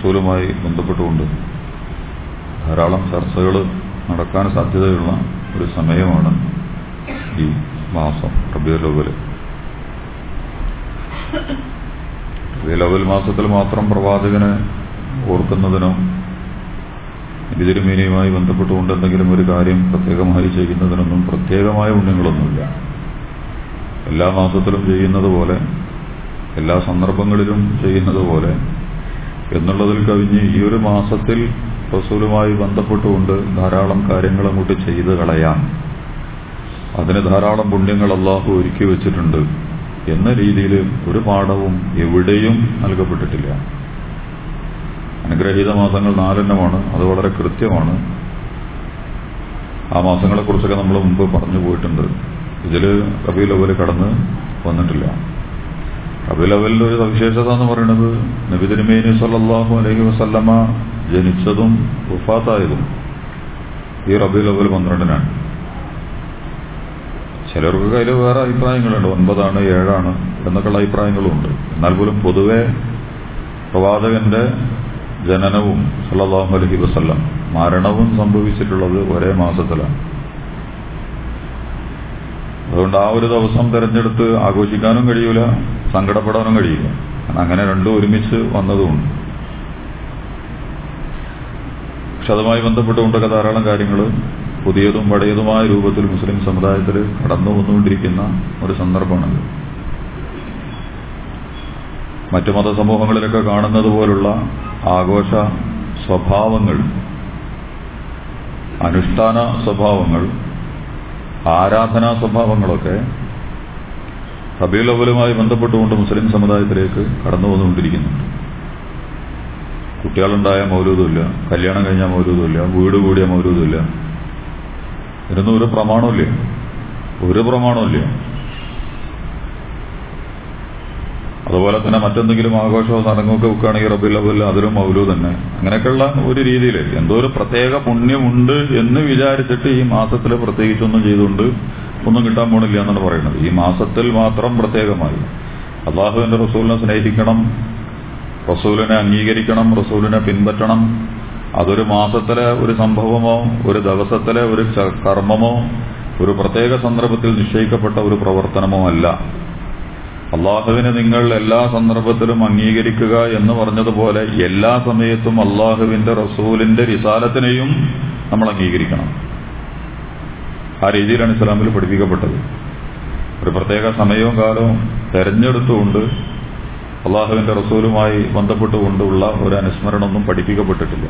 റസൂലുമായി ബന്ധപ്പെട്ടുകൊണ്ട് ധാരാളം ചർച്ചകൾ നടക്കാൻ സാധ്യതയുള്ള ഒരു സമയമാണ് ഈ മാസം റബിയുലവൽ റബിയുലവൽ മാസത്തിൽ മാത്രം പ്രവാചകനെ ഓർക്കുന്നതിനോ ഇതിരുമീനിയുമായി ബന്ധപ്പെട്ടുകൊണ്ട് എന്തെങ്കിലും ഒരു കാര്യം പ്രത്യേകമായി ചെയ്യുന്നതിനൊന്നും പ്രത്യേകമായ പുണ്യങ്ങളൊന്നുമില്ല എല്ലാ മാസത്തിലും ചെയ്യുന്നത് പോലെ എല്ലാ സന്ദർഭങ്ങളിലും ചെയ്യുന്നത് പോലെ എന്നുള്ളതിൽ കവിഞ്ഞ് ഈ ഒരു മാസത്തിൽ റസൂലുമായി ബന്ധപ്പെട്ടുകൊണ്ട് ധാരാളം കാര്യങ്ങൾ അങ്ങോട്ട് ചെയ്ത് കളയാം. അതിന് ധാരാളം പുണ്യങ്ങൾ അള്ളാഹു ഒരുക്കി വെച്ചിട്ടുണ്ട്. എന്ന രീതിയിൽ ഒരു പാഠവും എവിടെയും നൽകപ്പെട്ടിട്ടില്ല. അനുഗ്രഹീത മാസങ്ങൾ നാലെണ്ണമാണ്. അത് വളരെ കൃത്യമാണ്. ആ മാസങ്ങളെക്കുറിച്ചൊക്കെ നമ്മൾ മുമ്പ് പറഞ്ഞു പോയിട്ടുണ്ട്. ഇതിൽ റബീൽ പോലെ കടന്ന് വന്നിട്ടില്ല. അവലിന്റെ ഒരു സവിശേഷത എന്ന് പറയുന്നത് നബി തിരുമേനി സല്ലാഹു അലൈഹി വസല്ലമ ജനിച്ചതും ഉഫാത്തായതും ഈ റബി ലവൽ പന്ത്രണ്ടിനാണ്. ചിലർക്ക് കയ്യിൽ വേറെ അഭിപ്രായങ്ങളുണ്ട്. ഒൻപതാണ് ഏഴാണ് എന്നൊക്കെയുള്ള അഭിപ്രായങ്ങളും ഉണ്ട് എന്നാൽ പോലും പൊതുവെ പ്രവാചകന്റെ ജനനവും സല്ലാഹു അലഹി വസ്ല്ലം മരണവും സംഭവിച്ചിട്ടുള്ളത് ഒരേ മാസത്തിലാണ്. അതുകൊണ്ട് ആ ഒരു ദിവസം തെരഞ്ഞെടുത്ത് ആഘോഷിക്കാനും കഴിയൂല സങ്കടപ്പെടാനും കഴിയില്ല അങ്ങനെ രണ്ടും ഒരുമിച്ച് വന്നതുകൊണ്ട്. പക്ഷെ അതുമായി ബന്ധപ്പെട്ടുകൊണ്ടൊക്കെ ധാരാളം കാര്യങ്ങൾ പുതിയതും പഴയതുമായ രൂപത്തിൽ മുസ്ലിം സമുദായത്തിൽ കടന്നു വന്നുകൊണ്ടിരിക്കുന്ന ഒരു സന്ദർഭമാണത് മറ്റു മതസമൂഹങ്ങളിലൊക്കെ കാണുന്നത് പോലുള്ള ആഘോഷ സ്വഭാവങ്ങൾ അനുഷ്ഠാന സ്വഭാവങ്ങൾ ആരാധനാ സ്വഭാവങ്ങളൊക്കെ റബീൽ അവലുമായി ബന്ധപ്പെട്ടുകൊണ്ട് മുസ്ലിം സമുദായത്തിലേക്ക് കടന്നു വന്നുകൊണ്ടിരിക്കുന്നുണ്ട് കുട്ടികളുണ്ടായ മൗലൂദുമില്ല കല്യാണം കഴിഞ്ഞാൽ മൗലൂദുമില്ല വീട് കൂടിയ മൗലൂദുമില്ല ഇതിനൊന്നും ഒരു പ്രമാണമില്ല ഒരു പ്രമാണമില്ല അതുപോലെ തന്നെ മറ്റെന്തെങ്കിലും ആഘോഷമോ ചടങ്ങൊക്കെ വെക്കുകയാണെങ്കിൽ അവൽ അതിലും മൗലു തന്നെ അങ്ങനെയൊക്കെയുള്ള ഒരു രീതിയിൽ എന്തോ ഒരു പ്രത്യേക പുണ്യമുണ്ട് എന്ന് വിചാരിച്ചിട്ട് ഈ മാസത്തിൽ പ്രത്യേകിച്ചൊന്നും ചെയ്തുകൊണ്ട് ഒന്നും കിട്ടാൻ പോണില്ല എന്നാണ് പറയുന്നത്. ഈ മാസത്തിൽ മാത്രം പ്രത്യേകമായി. അള്ളാഹുവിന്റെ റസൂലിനെ സ്നേഹിക്കണം റസൂലിനെ അംഗീകരിക്കണം റസൂലിനെ പിൻപറ്റണം. അതൊരു മാസത്തിലെ ഒരു സംഭവമോ ഒരു ദിവസത്തിലെ ഒരു കർമ്മമോ ഒരു പ്രത്യേക സന്ദർഭത്തിൽ നിശ്ചയിക്കപ്പെട്ട ഒരു പ്രവർത്തനമോ അല്ല. അള്ളാഹുവിനെ നിങ്ങൾ എല്ലാ സന്ദർഭത്തിലും അംഗീകരിക്കുക എന്ന് പറഞ്ഞതുപോലെ എല്ലാ സമയത്തും അള്ളാഹുവിന്റെ റസൂലിന്റെ വിശാലത്തിനെയും നമ്മൾ അംഗീകരിക്കണം. ആ രീതിയിലാണ് ഇസ്ലാമിൽ പഠിപ്പിക്കപ്പെട്ടത്. ഒരു പ്രത്യേക സമയവും കാലവും തെരഞ്ഞെടുത്തുകൊണ്ട് അള്ളാഹുവിന്റെ റസൂലുമായി ബന്ധപ്പെട്ടുകൊണ്ടുള്ള ഒരു അനുസ്മരണമൊന്നും പഠിപ്പിക്കപ്പെട്ടിട്ടില്ല.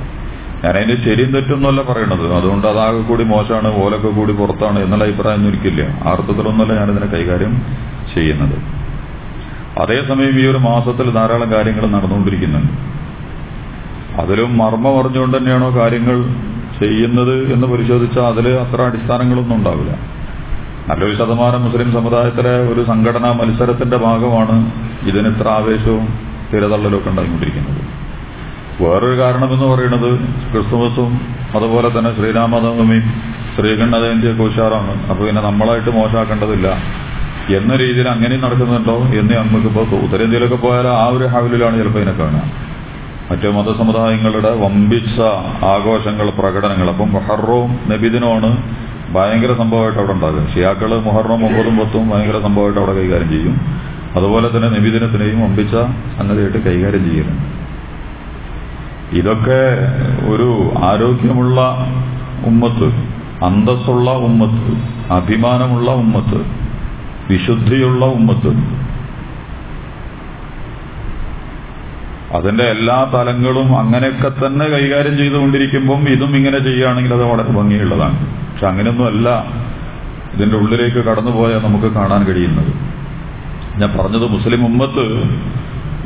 ഞാൻ അതിന്റെ ശരിയും തെറ്റൊന്നുമല്ല പറയണത്. അതുകൊണ്ട് അതാകെ കൂടി മോശമാണ് ഓലൊക്കെ കൂടി പുറത്താണ് എന്നുള്ള അഭിപ്രായം ഒരിക്കില്ല ആ ഞാനിതിനെ കൈകാര്യം ചെയ്യുന്നത്. അതേസമയം ഈ ഒരു മാസത്തിൽ ധാരാളം കാര്യങ്ങൾ നടന്നുകൊണ്ടിരിക്കുന്നുണ്ട്. അതിലും മർമ്മം പറഞ്ഞുകൊണ്ട് തന്നെയാണോ കാര്യങ്ങൾ ചെയ്യുന്നത് എന്ന് പരിശോധിച്ചാൽ അതിൽ അത്ര അടിസ്ഥാനങ്ങളൊന്നും ഉണ്ടാവില്ല. നല്ലൊരു ശതമാനം മുസ്ലിം സമുദായത്തിലെ ഒരു സംഘടനാ മത്സരത്തിന്റെ ഭാഗമാണ് ഇതിന് ഇത്ര ആവേശവും തിരതള്ളലൊക്കെ ഉണ്ടായിക്കൊണ്ടിരിക്കുന്നത്. വേറൊരു കാരണമെന്ന് പറയുന്നത് ക്രിസ്തുമസും അതുപോലെ തന്നെ ശ്രീരാമനവമിയും ശ്രീകണ്ഠ ജയന്തിയൊക്കെ ഉഷാറാണ്. അപ്പൊ പിന്നെ നമ്മളായിട്ട് മോശമാക്കേണ്ടതില്ല. എന്ന രീതിയിൽ അങ്ങനെ നടക്കുന്നുണ്ടോ എന്ന് നമുക്കിപ്പോ ഉത്തരേന്ത്യയിലൊക്കെ പോയാൽ ആ ഒരു ഹാവിലാണ് ചിലപ്പോൾ ഇതിനെ കാണുക. മറ്റു മതസമുദായങ്ങളുടെ വമ്പിച്ച ആഘോഷങ്ങൾ പ്രകടനങ്ങൾ. അപ്പം മൊഹറവും നബിദിനുമാണ് ഭയങ്കര സംഭവമായിട്ട് അവിടെ ഉണ്ടാകും ഷിയാക്കൾ മുഹറം ഒമ്പതും പത്തും ഭയങ്കര സംഭവമായിട്ട് അവിടെ കൈകാര്യം ചെയ്യും. അതുപോലെ തന്നെ നബിദിനത്തിനെയും വമ്പിച്ച സംഗതിയായിട്ട് കൈകാര്യം ചെയ്യുന്നു. ഇതൊക്കെ ഒരു ആരോഗ്യമുള്ള ഉമ്മത്ത് അന്തസ്സുള്ള ഉമ്മത്ത് അഭിമാനമുള്ള ഉമ്മത്ത് വിശുദ്ധിയുള്ള ഉമ്മത്ത്. അതിന്റെ എല്ലാ തലങ്ങളും അങ്ങനെയൊക്കെ തന്നെ കൈകാര്യം ചെയ്തുകൊണ്ടിരിക്കുമ്പം ഇതും ഇങ്ങനെ ചെയ്യുകയാണെങ്കിൽ അത് വളരെ ഭംഗിയുള്ളതാണ്. പക്ഷെ അങ്ങനെയൊന്നുമല്ല ഇതിന്റെ ഉള്ളിലേക്ക് കടന്നുപോയാൽ നമുക്ക് കാണാൻ കഴിയുന്നത്. ഞാൻ പറഞ്ഞത് മുസ്ലിം ഉമ്മത്ത്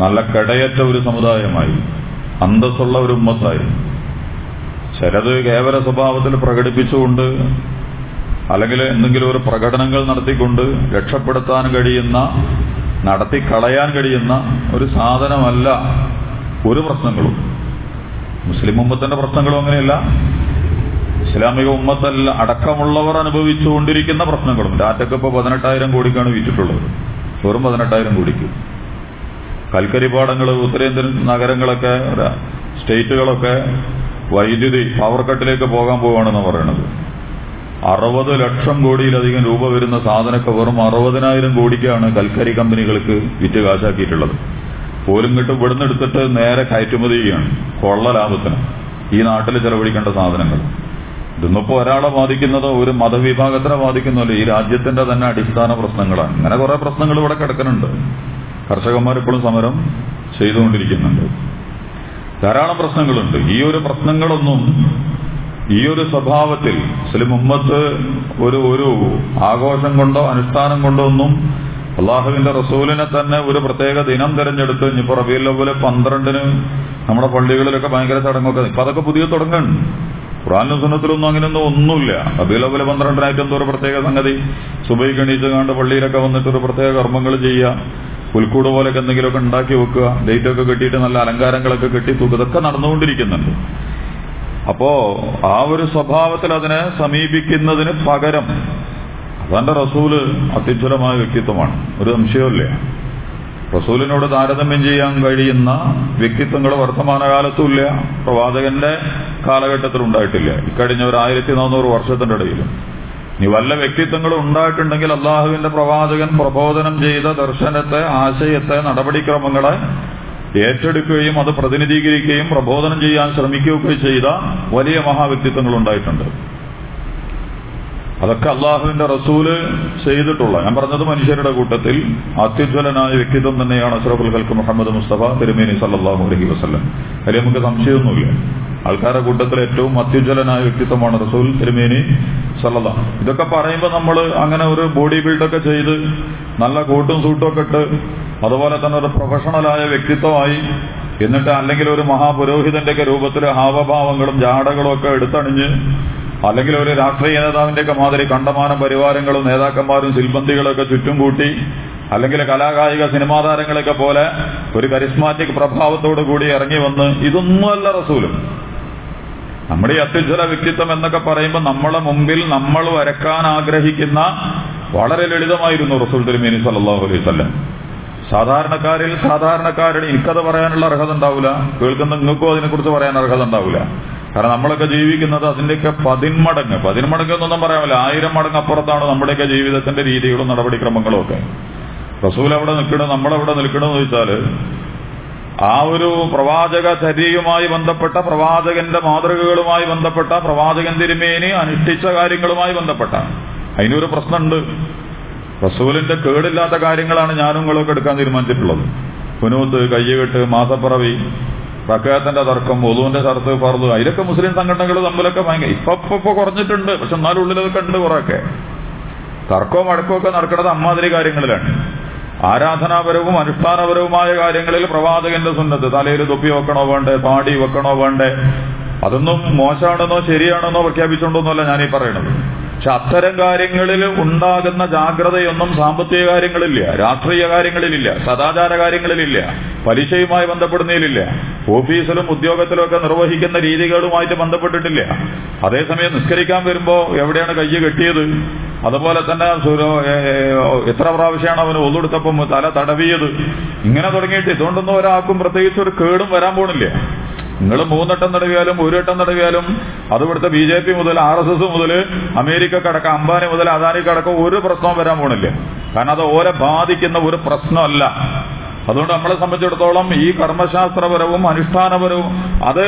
നല്ല കടയറ്റ ഒരു സമുദായമായി അന്തസ്സുള്ള ഒരു ഉമ്മത്തായി. ചിലത് കേവല സ്വഭാവത്തിൽ പ്രകടിപ്പിച്ചുകൊണ്ട് അല്ലെങ്കിൽ എന്തെങ്കിലും ഒരു പ്രകടനങ്ങൾ നടത്തിക്കൊണ്ട് രക്ഷപ്പെടുത്താൻ കഴിയുന്ന നടത്തി കളയാൻ കഴിയുന്ന ഒരു സാധനമല്ല ഒരു പ്രശ്നങ്ങളും. മുസ്ലിം ഉമ്മത്തിന്റെ പ്രശ്നങ്ങളും അങ്ങനെയല്ല. ഇസ്ലാമിക ഉമ്മത്തല്ല അടക്കമുള്ളവർ അനുഭവിച്ചുകൊണ്ടിരിക്കുന്ന പ്രശ്നങ്ങളും. ഡാറ്റക്ക് ഇപ്പോൾ പതിനെട്ടായിരം കോടിക്കാണ് വിറ്റിട്ടുള്ളത് വെറും പതിനെട്ടായിരം കോടിക്ക്. കൽക്കരിപ്പാടങ്ങൾ ഉത്തരേന്ത്യൻ നഗരങ്ങളൊക്കെ സ്റ്റേറ്റുകളൊക്കെ വൈദ്യുതി പവർ കട്ടിലേക്ക് പോകാൻ പോവുകയാണെന്ന് പറയുന്നത് അറുപത് ലക്ഷം കോടിയിലധികം രൂപ വരുന്ന സാധനമൊക്കെ വെറും അറുപതിനായിരം കോടിക്കാണ് കൽക്കരി കമ്പനികൾക്ക് വിറ്റ് കാശാക്കിയിട്ടുള്ളത്. പോലും കിട്ട്. ഇവിടുന്ന് എടുത്തിട്ട് നേരെ കയറ്റുമതി ചെയ്യാണ് കൊള്ള ലാഭത്തിന്. ഈ നാട്ടിൽ ചെലവഴിക്കേണ്ട സാധനങ്ങൾ. ഇതിന്നിപ്പോ ഒരാളെ ബാധിക്കുന്നതോ ഒരു മതവിഭാഗത്തിനെ ബാധിക്കുന്നല്ലോ ഈ രാജ്യത്തിന്റെ തന്നെ അടിസ്ഥാന പ്രശ്നങ്ങളാണ്. അങ്ങനെ കുറെ പ്രശ്നങ്ങൾ ഇവിടെ കിടക്കുന്നുണ്ട്. കർഷകന്മാർ ഇപ്പോഴും സമരം ചെയ്തുകൊണ്ടിരിക്കുന്നുണ്ട്. ധാരാളം പ്രശ്നങ്ങളുണ്ട്. ഈ ഒരു പ്രശ്നങ്ങളൊന്നും ഈ ഒരു സ്വഭാവത്തിൽ മുസ്ലിം ഉമ്മത്ത് ഒരു ഒരു ആഘോഷം കൊണ്ടോ അനുഷ്ഠാനം കൊണ്ടോ ഒന്നും അള്ളാഹുവിന്റെ റസൂലിനെ തന്നെ ഒരു പ്രത്യേക ദിനം തിരഞ്ഞെടുത്ത് ഇനിയിപ്പോ പോലെ പന്ത്രണ്ടിന് നമ്മുടെ പള്ളികളിലൊക്കെ ഭയങ്കര ചടങ്ങൊക്കെ. ഇപ്പൊ അതൊക്കെ പുതിയ തുടങ്ങുന്നുണ്ട് ഖുറാനും സുന്നത്തിലൊന്നും അങ്ങനെയൊന്നും ഒന്നുമില്ല. റബീൽ പോലെ പന്ത്രണ്ടിനായിട്ട് എന്തോ ഒരു പ്രത്യേക സംഗതി. സുബൈ കണീച്ച് കണ്ട് പള്ളിയിലൊക്കെ വന്നിട്ട് ഒരു പ്രത്യേക കർമ്മങ്ങൾ ചെയ്യുക. പുൽക്കൂട് പോലെയൊക്കെ എന്തെങ്കിലുമൊക്കെ ഉണ്ടാക്കി വെക്കുക. ഡേറ്റൊക്കെ കെട്ടിയിട്ട് നല്ല അലങ്കാരങ്ങളൊക്കെ കെട്ടി തൂക്കുക. ഇതൊക്കെ നടന്നുകൊണ്ടിരിക്കുന്നുണ്ട്. അപ്പോ ആ ഒരു സ്വഭാവത്തിൽ അതിനെ സമീപിക്കുന്നതിന് പകരം അതാന്റെ റസൂൽ അത്യുജ്വലമായ വ്യക്തിത്വമാണ്. ഒരു സംശയമില്ല റസൂലിനോട് താരതമ്യം ചെയ്യാൻ കഴിയുന്ന വ്യക്തിത്വങ്ങൾ വർത്തമാനകാലത്തും ഇല്ല. പ്രവാചകന്റെ കാലഘട്ടത്തിൽ ഉണ്ടായിട്ടില്ല. ഇക്കഴിഞ്ഞ ഒരു ആയിരത്തി നാനൂറ് വർഷത്തിന്റെ ഇടയിലും. ഇനി വല്ല വ്യക്തിത്വങ്ങളും ഉണ്ടായിട്ടുണ്ടെങ്കിൽ അള്ളാഹുവിന്റെ പ്രവാചകൻ പ്രബോധനം ചെയ്ത ദർശനത്തെ ആശയത്തെ നടപടിക്രമങ്ങളെ ഏറ്റെടുക്കുകയും അത് പ്രതിനിധീകരിക്കുകയും പ്രബോധനം ചെയ്യാൻ ശ്രമിക്കുകയൊക്കെ ചെയ്ത വലിയ മഹാവ്യക്തിത്വങ്ങൾ ഉണ്ടായിട്ടുണ്ട്. അതൊക്കെ അള്ളാഹുവിന്റെ റസൂൽ ചെയ്തിട്ടുള്ള. ഞാൻ പറഞ്ഞത് മനുഷ്യരുടെ കൂട്ടത്തിൽ അത്യുജ്വലനായ വ്യക്തിത്വം തന്നെയാണ് അഷ്റഫുൽ ഖൽക്ക് മുഹമ്മദ് മുസ്തഫ തിരുമേനി സല്ലാഹു അലഹി വസ്ലം അതിൽ നമുക്ക് സംശയമൊന്നുമില്ല. ആൾക്കാരുടെ കൂട്ടത്തിൽ ഏറ്റവും അത്യുജ്വലനായ വ്യക്തിത്വമാണ് റസൂൽ തിരുമേനി സല്ലല്ല ഇതൊക്കെ പറയുമ്പോൾ നമ്മൾ അങ്ങനെ ഒരു ബോഡി ബിൽഡൊക്കെ ചെയ്ത് നല്ല കോട്ടും സൂട്ടും ഒക്കെ ഇട്ട് അതുപോലെ തന്നെ ഒരു പ്രൊഫഷണലായ വ്യക്തിത്വമായി എന്നിട്ട് അല്ലെങ്കിൽ ഒരു മഹാപുരോഹിതന്റെ ഒക്കെ രൂപത്തിൽ ഹാവഭാവങ്ങളും ജാടകളും ഒക്കെ എടുത്തണിഞ്ഞ് അല്ലെങ്കിൽ ഒരു രാഷ്ട്രീയ നേതാവിന്റെ ഒക്കെ മാതിരി കണ്ടമാനം പരിവാരങ്ങളും നേതാക്കന്മാരും ശില്പന്തികളൊക്കെ ചുറ്റും കൂട്ടി അല്ലെങ്കിൽ കലാകായിക സിനിമാ താരങ്ങളൊക്കെ പോലെ ഒരു കരിസ്മാറ്റിക് പ്രഭാവത്തോടു കൂടി ഇറങ്ങി വന്ന് ഇതൊന്നുമല്ല റസൂലും. നമ്മുടെ ഈ അത്യുജ്വല വ്യക്തിത്വം എന്നൊക്കെ പറയുമ്പോൾ നമ്മളെ മുമ്പിൽ നമ്മൾ വരക്കാൻ ആഗ്രഹിക്കുന്ന വളരെ ലളിതമായിരുന്നു റസൂൽ തിരുമേനി സല്ലാഹു അലൈഹി സ്വല്ലം സാധാരണക്കാരിൽ സാധാരണക്കാരുടെ എനിക്കത് പറയാനുള്ള അർഹത ഉണ്ടാവില്ല കേൾക്കുന്ന നിങ്ങൾക്കും അതിനെക്കുറിച്ച് പറയാൻ അർഹത ഉണ്ടാവില്ല കാരണം നമ്മളൊക്കെ ജീവിക്കുന്നത് അതിന്റെയൊക്കെ പതിന്മടങ്ങ്. പതിന്മടങ്ങ് എന്നൊന്നും പറയാമല്ലോ ആയിരം മടങ്ങ് അപ്പുറത്താണ് നമ്മുടെയൊക്കെ ജീവിതത്തിന്റെ രീതികളും നടപടിക്രമങ്ങളും ഒക്കെ. റസൂൽ എവിടെ നിൽക്കണം നമ്മളെവിടെ നിൽക്കണമെന്ന് ചോദിച്ചാൽ ആ ഒരു പ്രവാചക ചര്യയുമായി ബന്ധപ്പെട്ട പ്രവാചകന്റെ മാതൃകകളുമായി ബന്ധപ്പെട്ട പ്രവാചകൻ തിരുമേനി അനുഷ്ഠിച്ച കാര്യങ്ങളുമായി ബന്ധപ്പെട്ട. അതിനൊരു പ്രശ്നമുണ്ട്. റസൂലിന്റെ കേടില്ലാത്ത കാര്യങ്ങളാണ് ഞാനും നിങ്ങളൊക്കെ എടുക്കാൻ തീരുമാനിച്ചിട്ടുള്ളത്. പുനൂത്ത് കയ്യുകെട്ട് മാസപ്പിറവി റക്കയത്തിന്റെ തർക്കം ഒതുവിന്റെ ഷർത്ത് പറഞ്ഞു അതിലൊക്കെ മുസ്ലിം സംഘടനകൾ തമ്മിലൊക്കെ ഭയങ്കര ഇപ്പൊ ഇപ്പൊ കുറഞ്ഞിട്ടുണ്ട്. പക്ഷെ എന്നാലും ഉള്ളിലൊക്കെ ഉണ്ട് കുറെയൊക്കെ. തർക്കവും അടക്കവും ഒക്കെ നടക്കുന്നത് അമ്മാതിരി കാര്യങ്ങളിലാണ്. ആരാധനാപരവും അനുഷ്ഠാനപരവുമായ കാര്യങ്ങളിൽ പ്രവാചകന്റെ സുന്നത്ത് തലയിൽ തൊപ്പി വെക്കണോ വേണ്ടേ താടി വെക്കണോ വേണ്ടേ അതൊന്നും മോശമാണെന്നോ ശരിയാണെന്നോ പ്രഖ്യാപിച്ചുകൊണ്ടൊന്നുമല്ല ഞാനീ പറയണത്. പക്ഷെ അത്തരം കാര്യങ്ങളിൽ ഉണ്ടാകുന്ന ജാഗ്രതയൊന്നും സാമ്പത്തിക കാര്യങ്ങളില്ല രാഷ്ട്രീയ കാര്യങ്ങളിലില്ല സദാചാര കാര്യങ്ങളിലില്ല പലിശയുമായി ബന്ധപ്പെടുന്നതിലില്ല ഓഫീസിലും ഉദ്യോഗത്തിലും ഒക്കെ നിർവഹിക്കുന്ന രീതികളുമായിട്ട് ബന്ധപ്പെട്ടിട്ടില്ല. അതേസമയം നിസ്കരിക്കാൻ വരുമ്പോൾ എവിടെയാണ് കയ്യ് കെട്ടിയത്? അതുപോലെ തന്നെ എത്ര പ്രാവശ്യമാണ് അവന് ഒന്നെടുത്തപ്പം തല തടവിയത്? ഇങ്ങനെ തുടങ്ങിയിട്ട് ഇതുകൊണ്ടൊന്നും ഒരാൾക്കും പ്രത്യേകിച്ച് ഒരു കേടും വരാൻ പോണില്ല. നിങ്ങൾ മൂന്നെട്ടം തടവിയാലും ഒരു വട്ടം തടവിയാലും അത് ഇവിടുത്തെ ബി ജെ പി മുതൽ ആർ എസ് എസ് മുതൽ അമേരിക്കക്കടക്കം അംബാനി മുതൽ അദാനിക്കടക്കം ഒരു പ്രശ്നവും വരാൻ പോണില്ല. കാരണം അത് ഓരെ ബാധിക്കുന്ന ഒരു പ്രശ്നമല്ല. അതുകൊണ്ട് നമ്മളെ സംബന്ധിച്ചിടത്തോളം ഈ കർമ്മശാസ്ത്രപരവും അനുഷ്ഠാനപരവും അത്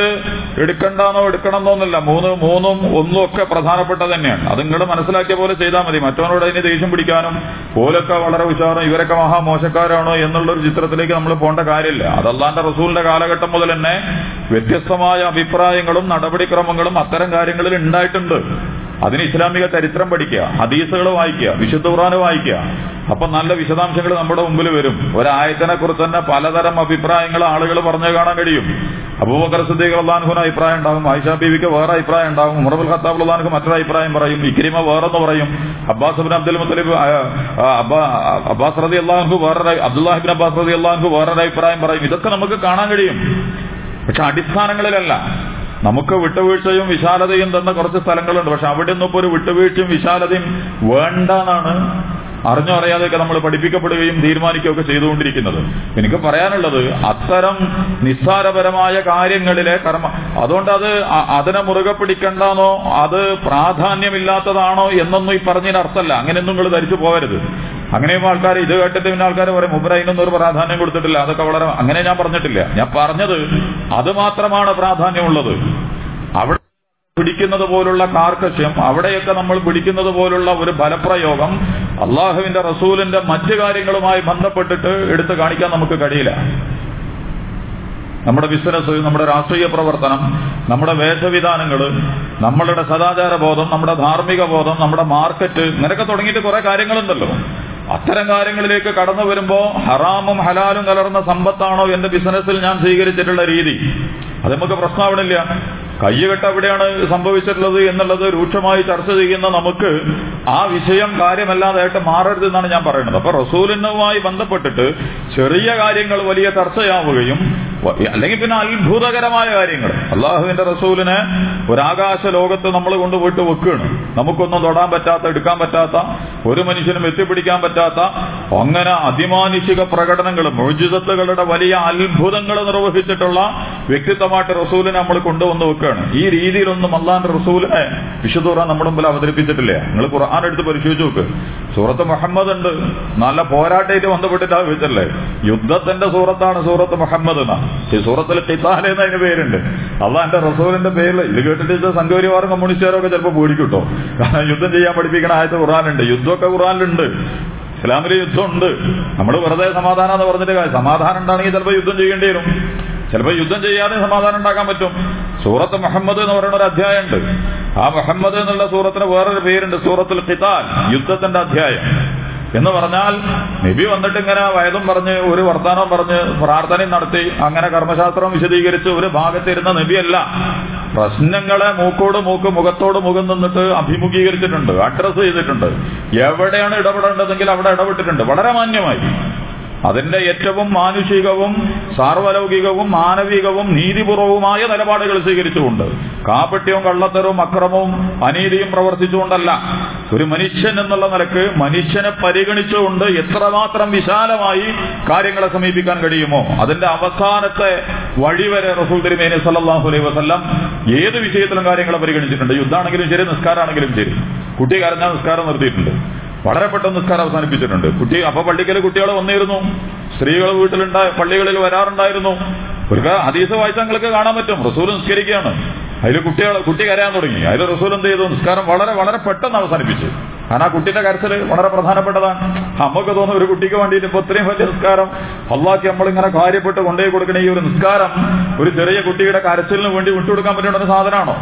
എടുക്കണ്ടെന്നോ എടുക്കണമെന്നൊന്നുമില്ല മൂന്ന് മൂന്നും ഒന്നും ഒക്കെ പ്രധാനപ്പെട്ട തന്നെയാണ്. അത് നിങ്ങൾ മനസ്സിലാക്കിയ പോലെ ചെയ്താൽ മതി. മറ്റവനോട് അതിന് ദേഷ്യം പിടിക്കാനും പോലൊക്കെ വളരെ ഉഷാറും ഇവരൊക്കെ മഹാമോശക്കാരാണോ എന്നുള്ള എന്നുള്ളൊരു ചിത്രത്തിലേക്ക് നമ്മൾ പോകേണ്ട കാര്യമില്ല. അത് അള്ളാന്റെ റസൂലിന്റെ കാലഘട്ടം മുതൽ തന്നെ വ്യത്യസ്തമായ അഭിപ്രായങ്ങളും നടപടിക്രമങ്ങളും അത്തരം കാര്യങ്ങളിൽ ഉണ്ടായിട്ടുണ്ട്. അതിന് ഇസ്ലാമിക ചരിത്രം പഠിക്കുക ഹദീസുകൾ വായിക്കുക വിശുദ്ധ ഖുറാന് വായിക്കുക. അപ്പൊ നല്ല വിശദാംശങ്ങൾ നമ്മുടെ മുമ്പിൽ വരും. ഒരായത്തിനെ കുറിച്ച് തന്നെ പലതരം അഭിപ്രായങ്ങൾ ആളുകൾ പറഞ്ഞു കാണാൻ കഴിയും. അബൂബക്കർ സിദ്ദീഖ് അള്ളാൻഹുന് അഭിപ്രായം ഉണ്ടാകും ആയിഷ ബീവിക്ക് വേറെ അഭിപ്രായം ഉണ്ടാകും ഉമർബുൽ ഖത്താബ് അള്ളാൻഹു മറ്റൊരു അഭിപ്രായം പറയും ഇക്രിമ വേറെന്ന് പറയും Abbas bin Abdul Muttalib Abbas റതി അള്ളാഹു വേറെ അബ്ദുല്ലാഹിബിൻ അബ്ബാസ് റതി അള്ളാഹു വേറൊരു അഭിപ്രായം പറയും. ഇതൊക്കെ നമുക്ക് കാണാൻ കഴിയും. പക്ഷെ അടിസ്ഥാനങ്ങളിലല്ല. നമുക്ക് വിട്ടുവീഴ്ചയും വിശാലതയും തന്ന കുറച്ച് സ്ഥലങ്ങളുണ്ട്. പക്ഷെ അവിടെ ഒന്നും ഇപ്പോൾ ഒരു വിട്ടുവീഴ്ചയും വിശാലതയും വേണ്ടെന്നാണ് അറിഞ്ഞോ അറിയാതെയൊക്കെ നമ്മൾ പഠിപ്പിക്കപ്പെടുകയും തീരുമാനിക്കുകയൊക്കെ ചെയ്തുകൊണ്ടിരിക്കുന്നത്. എനിക്ക് പറയാനുള്ളത് അത്തരം നിസ്സാരപരമായ കാര്യങ്ങളിലെ കർമ്മ അതുകൊണ്ട് അത് അതിനെ മുറുകെ പിടിക്കണ്ടെന്നോ അത് പ്രാധാന്യമില്ലാത്തതാണോ എന്നൊന്നും ഈ പറഞ്ഞതിന് അർത്ഥമല്ല. അങ്ങനെയൊന്നും നിങ്ങൾ ധരിച്ചു പോകരുത്. അങ്ങനെയും ആൾക്കാർ ഇത് കേട്ടിട്ട് പിന്നെ ആൾക്കാർ പറയും മുമ്പ് അതിനൊന്നും ഒരു പ്രാധാന്യം കൊടുത്തിട്ടില്ല. അതൊക്കെ വളരെ അങ്ങനെ ഞാൻ പറഞ്ഞിട്ടില്ല. ഞാൻ പറഞ്ഞത് അത് മാത്രമാണ് പ്രാധാന്യമുള്ളത്. അവിടെ പിടിക്കുന്നത് പോലുള്ള കാർക്കശ്യം അവിടെയൊക്കെ നമ്മൾ പിടിക്കുന്നത് പോലുള്ള ഒരു ഫലപ്രയോഗം അള്ളാഹുവിന്റെ റസൂലിന്റെ മറ്റു കാര്യങ്ങളുമായി ബന്ധപ്പെട്ടിട്ട് എടുത്തു കാണിക്കാൻ നമുക്ക് കഴിയില്ല. നമ്മുടെ ബിസിനസ് നമ്മുടെ രാഷ്ട്രീയ പ്രവർത്തനം നമ്മുടെ വേഷവിധാനങ്ങൾ നമ്മളുടെ സദാചാര ബോധം നമ്മുടെ ധാർമ്മിക ബോധം നമ്മുടെ മാർക്കറ്റ് ഇങ്ങനെയൊക്കെ തുടങ്ങിയിട്ട് കുറെ കാര്യങ്ങളുണ്ടല്ലോ. അത്തരം കാര്യങ്ങളിലേക്ക് കടന്നു വരുമ്പോ ഹറാമും ഹലാലും കലർന്ന സമ്പത്താണോ എന്റെ ബിസിനസ്സിൽ ഞാൻ സ്വീകരിച്ചിട്ടുള്ള രീതി? അത് നമുക്ക് പ്രശ്നമാവണില്ല. കയ്യുകെട്ട് എവിടെയാണ് സംഭവിച്ചിട്ടുള്ളത് എന്നുള്ളത് രൂക്ഷമായി ചർച്ച ചെയ്യുന്ന നമുക്ക് ആ വിഷയം കാര്യമല്ലാതായിട്ട് മാറരുത് എന്നാണ് ഞാൻ പറയുന്നത്. അപ്പൊ റസൂലിനുമായി ബന്ധപ്പെട്ടിട്ട് ചെറിയ കാര്യങ്ങൾ വലിയ ചർച്ചയാവുകയും അല്ലെങ്കിൽ പിന്നെ അത്ഭുതകരമായ കാര്യങ്ങൾ. അള്ളാഹുവിന്റെ റസൂലിനെ ഒരാകാശ ലോകത്ത് നമ്മൾ കൊണ്ടുപോയിട്ട് വെക്കുകയാണ്. നമുക്കൊന്നും തൊടാൻ പറ്റാത്ത എടുക്കാൻ പറ്റാത്ത ഒരു മനുഷ്യനും എത്തിപ്പിടിക്കാൻ പറ്റാത്ത അങ്ങനെ അതിമാനുഷിക പ്രകടനങ്ങൾ മൊഴിജിതത്തുകളുടെ വലിയ അത്ഭുതങ്ങൾ നിർവഹിച്ചിട്ടുള്ള വ്യക്തിത്വമായിട്ട് റസൂലിനെ നമ്മൾ കൊണ്ടുവന്ന് വെക്കുകയാണ്. ഈ രീതിയിലൊന്നും അള്ളാന്റെ റസൂലിനെ വിശുദ്ധ ഖുർആൻ നമ്മുടെ മുമ്പിൽ അവതരിപ്പിച്ചിട്ടില്ലേ. നിങ്ങൾ ഖുർആൻ എടുത്ത് പരിശോധിച്ച് നോക്ക്. സൂറത്ത് മുഹമ്മദ് ഉണ്ട്. നല്ല പോരാട്ടമായിട്ട് ബന്ധപ്പെട്ടിട്ട് വെച്ചല്ലേ യുദ്ധത്തിന്റെ സൂറത്താണ് സൂറത്ത് മുഹമ്മദ് എന്ന. ഈ സൂറത്തിൽ ഖിതാൽ എന്ന അതിന് പേരുണ്ട്. അള്ളാന്റെ റസൂലിന്റെ പേരിൽ ഇത് കേട്ടിട്ട് സംഘപരിവാറും കമ്മ്യൂണിസ്റ്റുകാരൊക്കെ ചിലപ്പോൾ പേടിക്കൂട്ടോ കാരണം യുദ്ധം ചെയ്യാൻ പഠിപ്പിക്കണ ആയത്ത് ഖുർആനുണ്ട് യുദ്ധമൊക്കെ ഖുറാനിലുണ്ട് ഇസ്ലാമിലെ യുദ്ധമുണ്ട്. നമ്മൾ വെറുതെ സമാധാനം എന്ന് പറഞ്ഞിട്ട് സമാധാനം ഉണ്ടാണെങ്കിൽ ചിലപ്പോൾ യുദ്ധം ചെയ്യേണ്ടി വരും. ചിലപ്പോൾ യുദ്ധം ചെയ്യാതെ സമാധാനം ഉണ്ടാക്കാൻ പറ്റും. സൂറത്ത് മുഹമ്മദ് എന്ന് പറയുന്ന ഒരു അധ്യായമുണ്ട്. ആ മുഹമ്മദ് എന്നുള്ള സൂറത്തിന് വേറൊരു പേരുണ്ട്. സൂറത്തുൽ ഖിതാൽ യുദ്ധത്തിന്റെ അധ്യായം. എന്ന് പറഞ്ഞാൽ നബി വന്നിട്ട് ഇങ്ങനെ വയതും പറഞ്ഞ് ഒരു വർത്താനവും പറഞ്ഞ് പ്രാർത്ഥനയും നടത്തി അങ്ങനെ കർമ്മശാസ്ത്രം വിശദീകരിച്ച് ഒരു ഭാഗത്തിരുന്ന നബിയല്ല. പ്രശ്നങ്ങളെ മൂക്കോട് മൂക്ക് മുഖത്തോട് മുഖം നിന്നിട്ട് അഭിമുഖീകരിച്ചിട്ടുണ്ട് അഡ്രസ് ചെയ്തിട്ടുണ്ട്. എവിടെയാണ് ഇടപെടേണ്ടതെങ്കിൽ അവിടെ ഇടപെട്ടിട്ടുണ്ട്. വളരെ മാന്യമായി. അതിന്റെ ഏറ്റവും മാനുഷികവും സാർവലൗകികവും മാനവികവും നീതിപൂർവവുമായ നിലപാടുകൾ സ്വീകരിച്ചുകൊണ്ട് കാപട്യവും കള്ളത്തരവും അക്രമവും അനീതിയും പ്രവർത്തിച്ചുകൊണ്ടല്ല. ഒരു മനുഷ്യൻ എന്നുള്ള നിലയ്ക്ക് മനുഷ്യനെ പരിഗണിച്ചുകൊണ്ട് എത്രമാത്രം വിശാലമായി കാര്യങ്ങളെ സമീപിക്കാൻ കഴിയുമോ? അതിന്റെ അവസാനത്തെ വഴിവരെ റസൂൽ തിരുമേനി സല്ലാഹു അലൈഹി വസല്ലം ഏത് വിഷയത്തിലും കാര്യങ്ങളെ പരിഗണിച്ചിട്ടുണ്ട്. യുദ്ധമാണെങ്കിലും ശരി നിസ്കാരമാണെങ്കിലും ശരി. കുട്ടി കരഞ്ഞാൽ നിസ്കാരം നിർത്തിയിട്ടുണ്ട്. വളരെ പെട്ടെന്ന് നിസ്കാരം അവസാനിപ്പിച്ചിട്ടുണ്ട്. കുട്ടി അപ്പൊ പള്ളിക്കൽ കുട്ടികൾ വന്നിരുന്നു. സ്ത്രീകൾ വീട്ടിലുണ്ടായ പള്ളികളിൽ വരാറുണ്ടായിരുന്നു. ഒരു ഹദീസ് വായിച്ചാൽ നിങ്ങൾക്ക് കാണാൻ പറ്റും. റസൂൽ നിസ്കരിക്കുകയാണ്. അതിൽ കുട്ടികൾ കുട്ടി കരയാൻ തുടങ്ങി. അതിൽ റസൂൽ എന്ത് ചെയ്തു? നിസ്കാരം വളരെ വളരെ പെട്ടെന്ന് അവസാനിപ്പിച്ചു. കാരണം ആ കുട്ടിയുടെ കരച്ചിൽ വളരെ പ്രധാനപ്പെട്ടതാണ്. നമുക്ക് തോന്നുന്നു ഒരു കുട്ടിക്ക് വേണ്ടിയിട്ട് ഇപ്പൊ ഇത്രയും വലിയ നിസ്കാരം. അള്ളാഹ്ക്ക് നമ്മളിങ്ങനെ കാര്യപ്പെട്ട് കൊണ്ടുപോയി കൊടുക്കണ ഈ ഒരു നിസ്കാരം ഒരു ചെറിയ കുട്ടിയുടെ കരച്ചിലിന് വേണ്ടി വിട്ടുകൊടുക്കാൻ പറ്റുന്ന ഒരു സാധനമാണോ?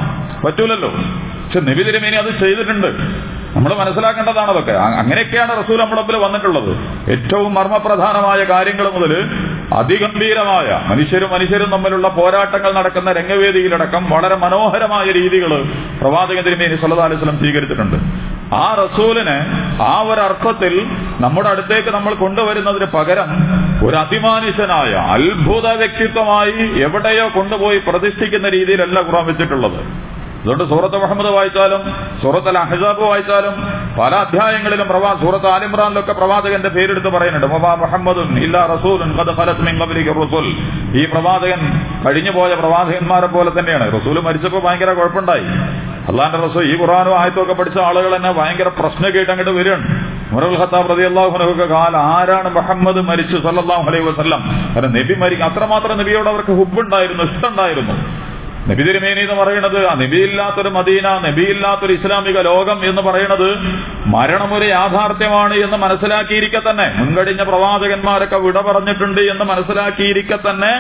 പറ്റൂലല്ലോ. പക്ഷെ നബി തിരുമേനി അത് ചെയ്തിട്ടുണ്ട്. നമ്മൾ മനസ്സിലാക്കേണ്ടതാണ് അതൊക്കെ. അങ്ങനെയൊക്കെയാണ് റസൂൽ നമ്മുടെ മുമ്പിൽ വന്നിട്ടുള്ളത്. ഏറ്റവും മർമ്മപ്രധാനമായ കാര്യങ്ങൾ മുതൽ അതിഗംഭീരമായ മനുഷ്യരും മനുഷ്യരും തമ്മിലുള്ള പോരാട്ടങ്ങൾ നടക്കുന്ന രംഗവേദിയിലടക്കം വളരെ മനോഹരമായ രീതികൾ പ്രവാചക തിരുമേനി സല്ലല്ലാഹു അലൈഹി വസല്ലം സ്വീകരിച്ചിട്ടുണ്ട്. ആ റസൂലിനെ ആ ഒരു അർത്ഥത്തിൽ നമ്മുടെ അടുത്തേക്ക് നമ്മൾ കൊണ്ടുവരുന്നതിന് പകരം ഒരു അതിമാനുഷനായ അത്ഭുത വ്യക്തിത്വമായി എവിടെയോ കൊണ്ടുപോയി പ്രതിഷ്ഠിക്കുന്ന രീതിയിലല്ല ഖുറാൻ വെച്ചിട്ടുള്ളത്. അതുകൊണ്ട് സൂറത്ത് മുഹമ്മദ് വായിച്ചാലും സൂറത്ത് അൽ അഹിസാബ് വായിച്ചാലും പല അധ്യായങ്ങളിലും പ്രവാ സൂറത്ത് ആലിമ്രാനിലൊക്കെ പ്രവാചകന്റെ പേരെടുത്ത് പറയുന്നുണ്ട്. റസൂൽ. ഈ പ്രവാചകൻ കഴിഞ്ഞു പോയ പ്രവാചകന്മാരെ പോലെ തന്നെയാണ്. റസൂൽ മരിച്ചപ്പോൾ ഭയങ്കര കുഴപ്പമുണ്ടായി. അള്ളാന്റെ റസൂൽ ഈ ഖുറാനും ആയത്തൊക്കെ പഠിച്ച ആളുകൾ തന്നെ ഭയങ്കര പ്രശ്നം കേട്ട് അങ്ങോട്ട് വരികയാണ്. മുറൽ ഖത്താബ് റതി അള്ളാഹുനൊക്കെ കാല ആരാണ് മുഹമ്മദ് മരിച്ചു സല്ലല്ലാഹു അലൈഹി വസല്ലം? കാരണം നബി മരിക്കും അത്രമാത്രം നബിയോട് അവർക്ക് ഹുബ് ഹുബുണ്ടായിരുന്നു ഇഷ്ടമുണ്ടായിരുന്നു നബി തിരുമേനി എന്ന് പറയുന്നത് ആ നബിയില്ലാത്തൊരു മദീന നബിയില്ലാത്തൊരു ഇസ്ലാമിക ലോകം എന്ന് പറയുന്നത് മരണം ഒരു യാഥാർത്ഥ്യമാണ് എന്ന് മനസ്സിലാക്കിയിരിക്കെ തന്നെ. മുൻകഴിഞ്ഞ പ്രവാചകന്മാരൊക്കെ വിട പറഞ്ഞിട്ടുണ്ട് എന്ന് മനസ്സിലാക്കിയിരിക്കെ തന്നെ.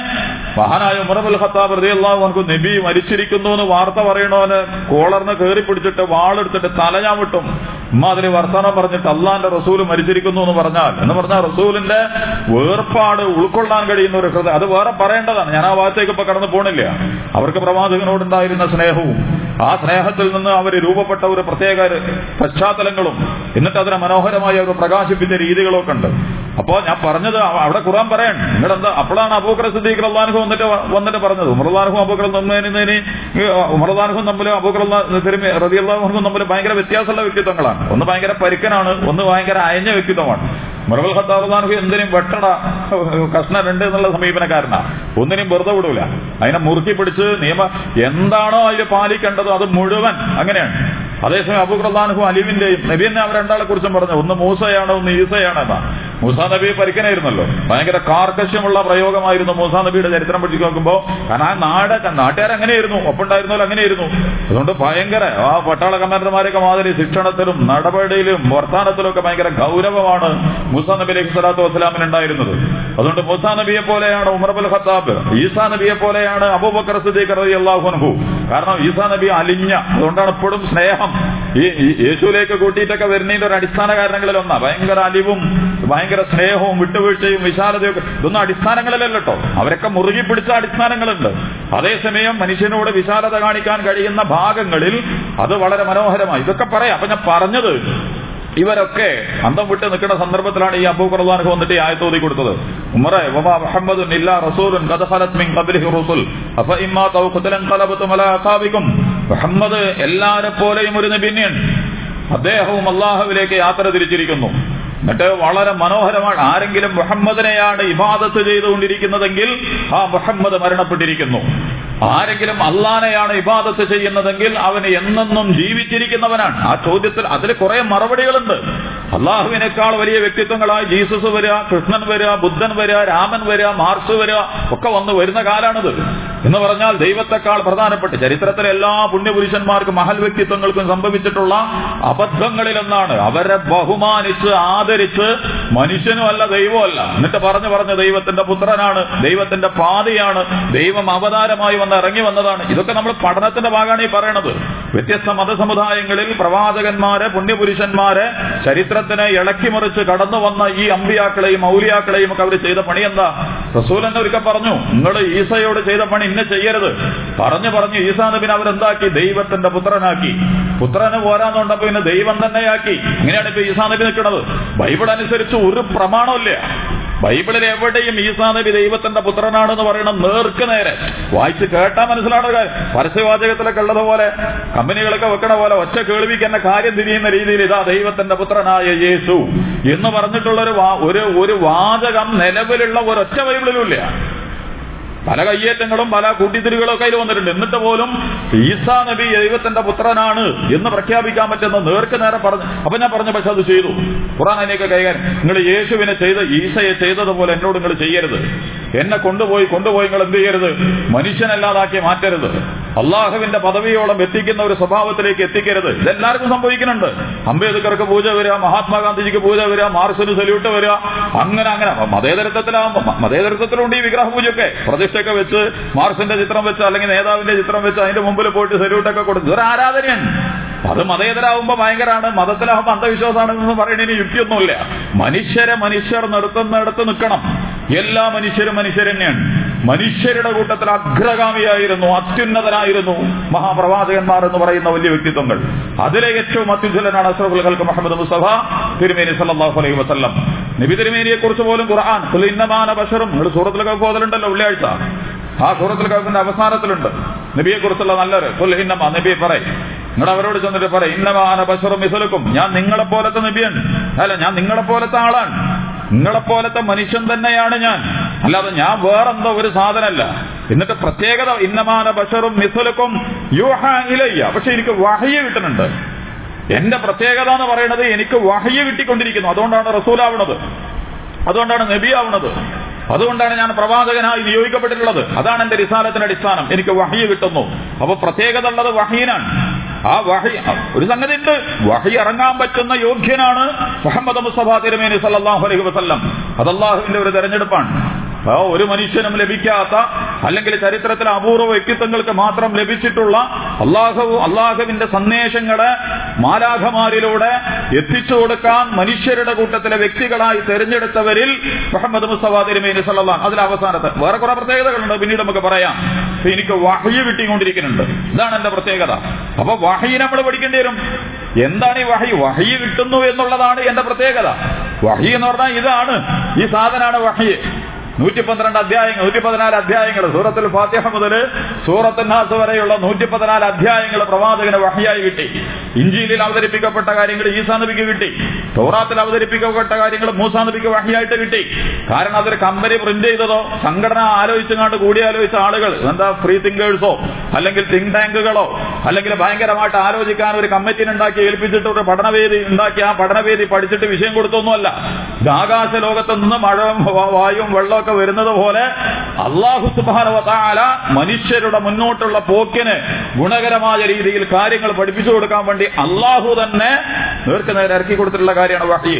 മഹാനായ ഉമറബുൽ ഖത്താബ് റളിയല്ലാഹു അൻഹു നബി മരിച്ചിരിക്കുന്നു എന്ന് വാർത്ത പറയണോന് കോളർന്ന് കയറി പിടിച്ചിട്ട് വാളെടുത്തിട്ട് തല ഞാൻ വിട്ടും ഉമ്മ വർത്താനം പറഞ്ഞിട്ട് അള്ളാന്റെ റസൂൽ മരിച്ചിരിക്കുന്നു എന്ന് പറഞ്ഞാൽ എന്ന് പറഞ്ഞാൽ റസൂലിന്റെ വേർപ്പാട് ഉൾക്കൊള്ളാൻ കഴിയുന്ന ഒരു ഹൃദയം. അത് വേറെ പറയേണ്ടതാണ്. ഞാൻ ആ ഭാഗത്തേക്ക് ഇപ്പൊ കടന്നു പോണില്ല. അവർക്ക് പ്രവാചകനോടുണ്ടായിരുന്ന സ്നേഹവും ആ സ്നേഹത്തിൽ നിന്ന് അവർ രൂപപ്പെട്ട ഒരു പ്രത്യേക പശ്ചാത്തലങ്ങളും എന്നിട്ട് അതിനെ മനോഹരമായി അവർ പ്രകാശിപ്പിച്ച രീതികളൊക്കെ ഉണ്ട്. അപ്പോ ഞാൻ പറഞ്ഞത് അവിടെ ഖുറാൻ പറയണം. നിങ്ങളുടെ എന്താ അപ്പോഴാണ് അബൂക്കർ സിദ്ദീഖ് അള്ളാൻഹു വന്നിട്ട് വന്നിട്ട് പറഞ്ഞത്. ഉമർദാൻഹും അബൂക്കർ ഉമർദാനഹും ഉമർദാൻഹും തമ്മിലും അബൂക്കർ റതി അള്ളാഹും തമ്മിൽ ഭയങ്കര വ്യത്യാസമുള്ള വ്യക്തിത്വങ്ങളാണ്. ഒന്ന് ഭയങ്കര പരുക്കനാണ് ഒന്ന് ഭയങ്കര അയഞ്ഞ വ്യക്തിത്വമാണ്. മറുപൽ ഖത്താറുദാൻഹു എന്തിനും വെട്ടണ രണ്ട് എന്നുള്ള സമീപനക്കാരനാ. ഒന്നിനും വെറുതെ വിടൂല. അതിനെ മുറുക്കി പിടിച്ച് നിയമ എന്താണോ അതിൽ പാലിക്കേണ്ടത് അത് മുഴുവൻ അങ്ങനെയാണ്. അതേസമയം അബു ഖുർദാൻഹു അലിവിന്റെയും നബിയെന്നെ അവർ രണ്ടാളെ കുറിച്ചും പറഞ്ഞു. ഒന്ന് മൂസയാണ് ഒന്ന് ഈസയാണ് എന്നാ. മൂസ നബി പരിക്കനായിരുന്നല്ലോ. ഭയങ്കര കാർക്കശ്യമുള്ള പ്രയോഗമായിരുന്നു മൂസ നബിയുടെ ചരിത്രം പഠിച്ചു നോക്കുമ്പോൾ കാരണം ആ നാട് നാട്ടുകാർ അങ്ങനെയായിരുന്നു. ഒപ്പുണ്ടായിരുന്നല്ലോ അങ്ങനെയായിരുന്നു. അതുകൊണ്ട് ഭയങ്കര ആ പട്ടാള കമാൻഡർമാരൊക്കെ മാതിരി ശിക്ഷണത്തിലും നടപടിയിലും വർത്താനത്തിലും ഒക്കെ ഭയങ്കര ഗൗരവമാണ് മൂസ നബി അലൈഹി സ്വലാത്തു വസ്സലാമിന് ഉണ്ടായിരുന്നത്. അതുകൊണ്ട് മൂസ നബിയെ പോലെയാണ് ഉമർബുൽ ഖത്താബ് ഈസാ നബിയെ പോലെയാണ് അബൂബക്കർ സിദ്ദീഖ് റളിയല്ലാഹു അൻഹു. കാരണം ഈസാ നബി അലിഞ്ഞ അതുകൊണ്ടാണ് എപ്പോഴും സ്നേഹം. ഈ യേശുലേക്ക് കൂട്ടിയിട്ടൊക്കെ വരുന്നതിന്റെ ഒരു അടിസ്ഥാന കാരണങ്ങളിൽ ഒന്നാ ഭയങ്കര അലിവും ഭയങ്കര സ്നേഹവും വിട്ടുവീഴ്ചയും വിശാലതയൊക്കെ ഇതൊന്നും അടിസ്ഥാനങ്ങളിലല്ല അവരൊക്കെ മുറുകി പിടിച്ച അടിസ്ഥാനങ്ങളുണ്ട്. അതേസമയം മനുഷ്യനോട് വിശാലത കാണിക്കാൻ കഴിയുന്ന ഭാഗങ്ങളിൽ അത് വളരെ മനോഹരമായി. ഇതൊക്കെ പറയാം. അപ്പൊ ഞാൻ പറഞ്ഞത് ഇവരൊക്കെ അന്തം വിട്ട് നിൽക്കുന്ന സന്ദർഭത്തിലാണ് ഈ അബൂ ഖുർആാനൊക്കെ വന്നിട്ട് ഈ ആയത്തോതി കൊടുത്തത്. ഉമറെ വമാ മുഹമ്മദുൻ ഇല്ലാ റസൂലുൻ ഖദ മിൻ ഖബ്ലിഹി റുസുൽ. അഫ ഇമ്മാ തൗ ഖതലൻ ഖലബതും അലാ മുഹമ്മദ് എല്ലാരെ പോലെയും ഒരു നബിയാണ് അദ്ദേഹവും അള്ളാഹുവിലേക്ക് യാത്ര തിരിച്ചിരിക്കുന്നു. എന്നിട്ട് വളരെ മനോഹരമാണ്. ആരെങ്കിലും മുഹമ്മദിനെയാണ് ഇബാദത്ത് ചെയ്തുകൊണ്ടിരിക്കുന്നതെങ്കിൽ ആ മുഹമ്മദ് മരണപ്പെട്ടിരിക്കുന്നു. ആരെങ്കിലും അള്ളാനെയാണ് ഇബാദത്ത് ചെയ്യുന്നതെങ്കിൽ അവന് എന്നെന്നും ജീവിച്ചിരിക്കുന്നവനാണ്. ആ ചോദ്യത്തിൽ അതിൽ കുറെ മറുപടികളുണ്ട്. അള്ളാഹുവിനേക്കാൾ വലിയ വ്യക്തിത്വങ്ങളായി ജീസസ് വരിക കൃഷ്ണൻ വരിക ബുദ്ധൻ വരിക രാമൻ വരിക മാർസ് വരിക ഒക്കെ വന്ന് വരുന്ന കാലാണിത്. എന്ന് പറഞ്ഞാൽ ദൈവത്തെക്കാൾ പ്രധാനപ്പെട്ട ചരിത്രത്തിലെ എല്ലാ പുണ്യപുരുഷന്മാർക്കും മഹൽ വ്യക്തിത്വങ്ങൾക്കും സംഭവിച്ചിട്ടുള്ള അബദ്ധങ്ങളിലൊന്നാണ്. അവരെ ബഹുമാനിച്ച് ആദരിച്ച് മനുഷ്യനും അല്ല ദൈവമല്ല. എന്നിട്ട് പറഞ്ഞു പറഞ്ഞ് ദൈവത്തിന്റെ പുത്രനാണ് ദൈവത്തിന്റെ പാതയാണ്. ദൈവം അവതാരമായി വന്ന് ഇറങ്ങി വന്നതാണ്. ഇതൊക്കെ നമ്മൾ പഠനത്തിന്റെ ഭാഗമാണ് ഈ പറയണത്. വ്യത്യസ്ത മതസമുദായങ്ങളിൽ പ്രവാചകന്മാരെ പുണ്യപുരുഷന്മാരെ ചരിത്രത്തിനെ ഇളക്കിമറിച്ച് കടന്നു വന്ന ഈ അമ്പിയാക്കളെയും ഔലിയാക്കളെയും ഒക്കെ അവർ ചെയ്ത പണി എന്താ? റസൂൽ എന്നെ ഒരിക്കൽ പറഞ്ഞു നിങ്ങൾ ഈസയോട് ചെയ്ത പണി ഇന്നെ ചെയ്യരുത്. പറഞ്ഞു പറഞ്ഞു ഈസാ നബിനെ അവരെന്താക്കി? ദൈവത്തിന്റെ പുത്രനാക്കി. പുത്രന് പോരാന്നുണ്ടപ്പോ പിന്നെ ദൈവം തന്നെയാക്കി. ഇങ്ങനെയാണ് ഇപ്പൊ ഈസാ നബി നിൽക്കുന്നത്. ബൈബിൾ അനുസരിച്ച് ഒരു പ്രമാണമില്ല ബൈബിളിൽ എവിടെയും ഈസാ നബി ദൈവത്തിന്റെ പുത്രനാണെന്ന് പറയണം നേർക്ക് നേരെ. വായിച്ച് കേട്ടാ മനസ്സിലാണ് പരസ്യവാചകത്തിലൊക്കെ ഉള്ളതുപോലെ കമ്പനികളൊക്കെ വെക്കണ പോലെ ഒറ്റ കേൾവിക്ക് എന്നെ കാര്യം തിരിയുന്ന രീതിയിൽ ഇതാ ദൈവത്തിന്റെ പുത്രനായ യേശു എന്ന് പറഞ്ഞിട്ടുള്ള ഒരു ഒരു വാചകം നിലവിലുള്ള ഒരൊറ്റ ബൈബിളിലും ഇല്ല പല കയ്യേറ്റങ്ങളും പല കൂട്ടിത്തിരികളും ഒക്കെ അതിൽ വന്നിട്ടുണ്ട്. എന്നിട്ട് പോലും ഈസാ നബി ദൈവത്തിന്റെ പുത്രനാണ് എന്ന് പ്രഖ്യാപിക്കാൻ പറ്റുന്ന നേർക്ക് നേരെ പറഞ്ഞു. അപ്പൊ ഞാൻ പറഞ്ഞു പക്ഷെ അത് ചെയ്തു. ഖുറാൻ അതിനെയൊക്കെ കൈകാര്യം. നിങ്ങൾ യേശുവിനെ ചെയ്ത് ഈസയെ ചെയ്തതുപോലെ എന്നോട് നിങ്ങൾ ചെയ്യരുത്. എന്നെ കൊണ്ടുപോയി കൊണ്ടുപോയി നിങ്ങൾ എന്ത് ചെയ്യരുത്? മനുഷ്യനല്ലാതാക്കി മാറ്റരുത്. അള്ളാഹുവിന്റെ പദവിയോളം എത്തിക്കുന്ന ഒരു സ്വഭാവത്തിലേക്ക് എത്തിക്കരുത്. ഇതെല്ലാവർക്കും സംഭവിക്കുന്നുണ്ട്. അംബേദ്കർക്ക് പൂജ വരിക മഹാത്മാഗാന്ധിജിക്ക് പൂജ വരിക മാർസിന് സല്യൂട്ട് വരിക അങ്ങനെ അങ്ങനെ. മതേതരത്വത്തിലാവുമ്പോ മ- മതേതരത്വത്തിലുണ്ട് ഈ വിഗ്രഹ പൂജയൊക്കെ. പ്രതിഷ്ഠയൊക്കെ വെച്ച് മാർസിന്റെ ചിത്രം വെച്ച് അല്ലെങ്കിൽ നേതാവിന്റെ ചിത്രം വെച്ച് അതിന്റെ മുമ്പിൽ പോയിട്ട് സല്യൂട്ടൊക്കെ കൊടുക്കും ഇതൊരു ആരാധനയാണ്. അത് മതേതരാകുമ്പോ ഭയങ്കരമാണ് മതത്തിലാകുമ്പോ അന്ധവിശ്വാസമാണെന്ന് പറയുന്നതിന് യുക്തിയൊന്നുമില്ല. മനുഷ്യരെ മനുഷ്യർ നിർത്തുന്നിടത്ത് നിൽക്കണം. എല്ലാ മനുഷ്യരും മനുഷ്യർ തന്നെയാണ്. മനുഷ്യരുടെ കൂട്ടത്തിൽ അഗ്രഗാമിയായിരുന്നു അത്യുന്നതനായിരുന്നു മഹാപ്രവാചകന്മാർ എന്ന് പറയുന്ന വലിയ വ്യക്തിത്വങ്ങൾ. അതിലെ ഏറ്റവും അത്യുജ്വലനാണ് അസ്രഫുൽ ഖൽക്ക് മുഹമ്മദ് മുസ്തഫ തിരുമേനി സല്ലാഹു അലൈഹി വസ്ലം നബി തിരുമേനിയെ കുറിച്ച് പോലും ഖുർആൻ ഇന്നമാന ബഷറും നിങ്ങൾ സൂറത്തിൽ പോതലുണ്ടല്ലോ വെള്ളിയാഴ്ച. ആ സൂറത്തിൽ കൗഫിന്റെ അവസാനത്തിലുണ്ട്. നബിയെ കുറിച്ചുള്ള നല്ലൊരു ഇന്നമ നബിയെ പറയും. നിങ്ങൾ അവരോട് ചെന്നിട്ട് പറയും ഇന്നമാന ബഷറും മിസലുക്കും. ഞാൻ നിങ്ങളെ പോലത്തെ നബിയാണ് അല്ല ഞാൻ നിങ്ങളെ പോലത്തെ ആളാണ്. നിങ്ങളെ പോലത്തെ മനുഷ്യൻ തന്നെയാണ് ഞാൻ. അല്ലാതെ ഞാൻ വേറെന്തോ ഒരു സാധനമല്ല. എന്നിട്ട് പ്രത്യേകത ഇന്നമാന ബഷറും മിസലുക്കും യൂഹ ഇലയ്യ. പക്ഷെ എനിക്ക് വഹയ്യ കിട്ടുന്നുണ്ട്. എന്റെ പ്രത്യേകത എന്ന് പറയുന്നത് എനിക്ക് വഹയ്യ കിട്ടിക്കൊണ്ടിരിക്കുന്നു. അതുകൊണ്ടാണ് റസൂലാവുന്നത് അതുകൊണ്ടാണ് നബിയാവുന്നത് അതുകൊണ്ടാണ് ഞാൻ പ്രവാചകനായി നിയോഗിക്കപ്പെട്ടിട്ടുള്ളത്. അതാണ് എന്റെ റിസാലത്തിന്റെ അടിസ്ഥാനം. എനിക്ക് വഹിയ കിട്ടുന്നു. അപ്പൊ പ്രത്യേകത ഉള്ളത് വഹീനാണ് ആ വഹി ഒരു സംഗതി ഉണ്ട് വഹി ഇറങ്ങാൻ പറ്റുന്ന യോഗ്യനാണ് മുഹമ്മദ് മുസ്തഫ തിരുമേനി സല്ലല്ലാഹു അലൈഹി വസല്ലം. അത് ഒരു തെരഞ്ഞെടുപ്പാണ്. ഒരു മനുഷ്യനും ലഭിക്കാത്ത അല്ലെങ്കിൽ ചരിത്രത്തിലെ അപൂർവ വ്യക്തിത്വങ്ങൾക്ക് മാത്രം ലഭിച്ചിട്ടുള്ള അള്ളാഹു അള്ളാഹുവിന്റെ സന്ദേശങ്ങളെ മാലാഖമാരിലൂടെ എത്തിച്ചു കൊടുക്കാൻ മനുഷ്യരുടെ കൂട്ടത്തിലെ വ്യക്തികളായി തെരഞ്ഞെടുത്തവരിൽ മുഹമ്മദ് മുസ്തഫ തിരുമേനി സല്ലല്ലാഹു അതിലെ അവസാനത്തെ വേറെ കുറെ പ്രത്യേകതകളുണ്ട്. പിന്നീട് നമുക്ക് പറയാം. ഇപ്പൊ എനിക്ക് വഹയ്യ കിട്ടിക്കൊണ്ടിരിക്കുന്നുണ്ട്. ഇതാണ് എന്റെ പ്രത്യേകത. അപ്പൊ വഹയ്യ നമ്മൾ പഠിക്കേണ്ടി വരും. എന്താണ് ഈ വഹി വഹി കിട്ടുന്നു എന്നുള്ളതാണ് എന്റെ പ്രത്യേകത. വഹി എന്ന് പറഞ്ഞാൽ ഇതാണ് ഈ സാധനമാണ് വഹി നൂറ്റി പന്ത്രണ്ട് അധ്യായങ്ങൾ നൂറ്റി പതിനാല് അധ്യായങ്ങൾ. സൂറത്തുൽ ഫാത്തിഹ മുതൽ സൂറത്തുൽ നാസ് വരെയുള്ള നൂറ്റി പതിനാല് അധ്യായങ്ങൾ പ്രവാചകന് വഹിയായി കിട്ടി. ഇഞ്ചിയിൽ അവതരിപ്പിക്കപ്പെട്ട കാര്യങ്ങൾ ഈസാ നബിക്ക് കിട്ടി. തോറാത്തിൽ അവതരിപ്പിക്കപ്പെട്ട കാര്യങ്ങൾ മൂസാ നബിക്ക് വഹിയായിട്ട് കിട്ടി. കാരണം അതൊരു കമ്പനി പ്രിന്റ് ചെയ്തതോ സംഘടന ആലോചിച്ചങ്ങാണ്ട് കൂടി ആലോചിച്ച ആളുകൾ എന്താ ഫ്രീ തിങ്കേഴ്സോ അല്ലെങ്കിൽ തിങ്ക് ടാങ്കുകളോ അല്ലെങ്കിൽ ഭയങ്കരമായിട്ട് ആലോചിക്കാൻ ഒരു കമ്മിറ്റിനെ ഉണ്ടാക്കി ഏൽപ്പിച്ചിട്ട് ഒരു പഠനവേദി ഉണ്ടാക്കി ആ പഠനവേദി പഠിച്ചിട്ട് വിഷയം കൊടുത്തൊന്നുമല്ല. ആകാശ ലോകത്ത് നിന്ന് മഴ വായും വായുവും വെള്ളമൊക്കെ വരുന്നത് പോലെ അള്ളാഹു സുബാനവതാല മനുഷ്യരുടെ മുന്നോട്ടുള്ള പോക്കിന് ഗുണകരമായ രീതിയിൽ കാര്യങ്ങൾ പഠിപ്പിച്ചു കൊടുക്കാൻ വേണ്ടി അള്ളാഹു തന്നെ നേർക്ക് നേരെ ഇറക്കി കൊടുത്തിട്ടുള്ള കാര്യമാണ് വഹി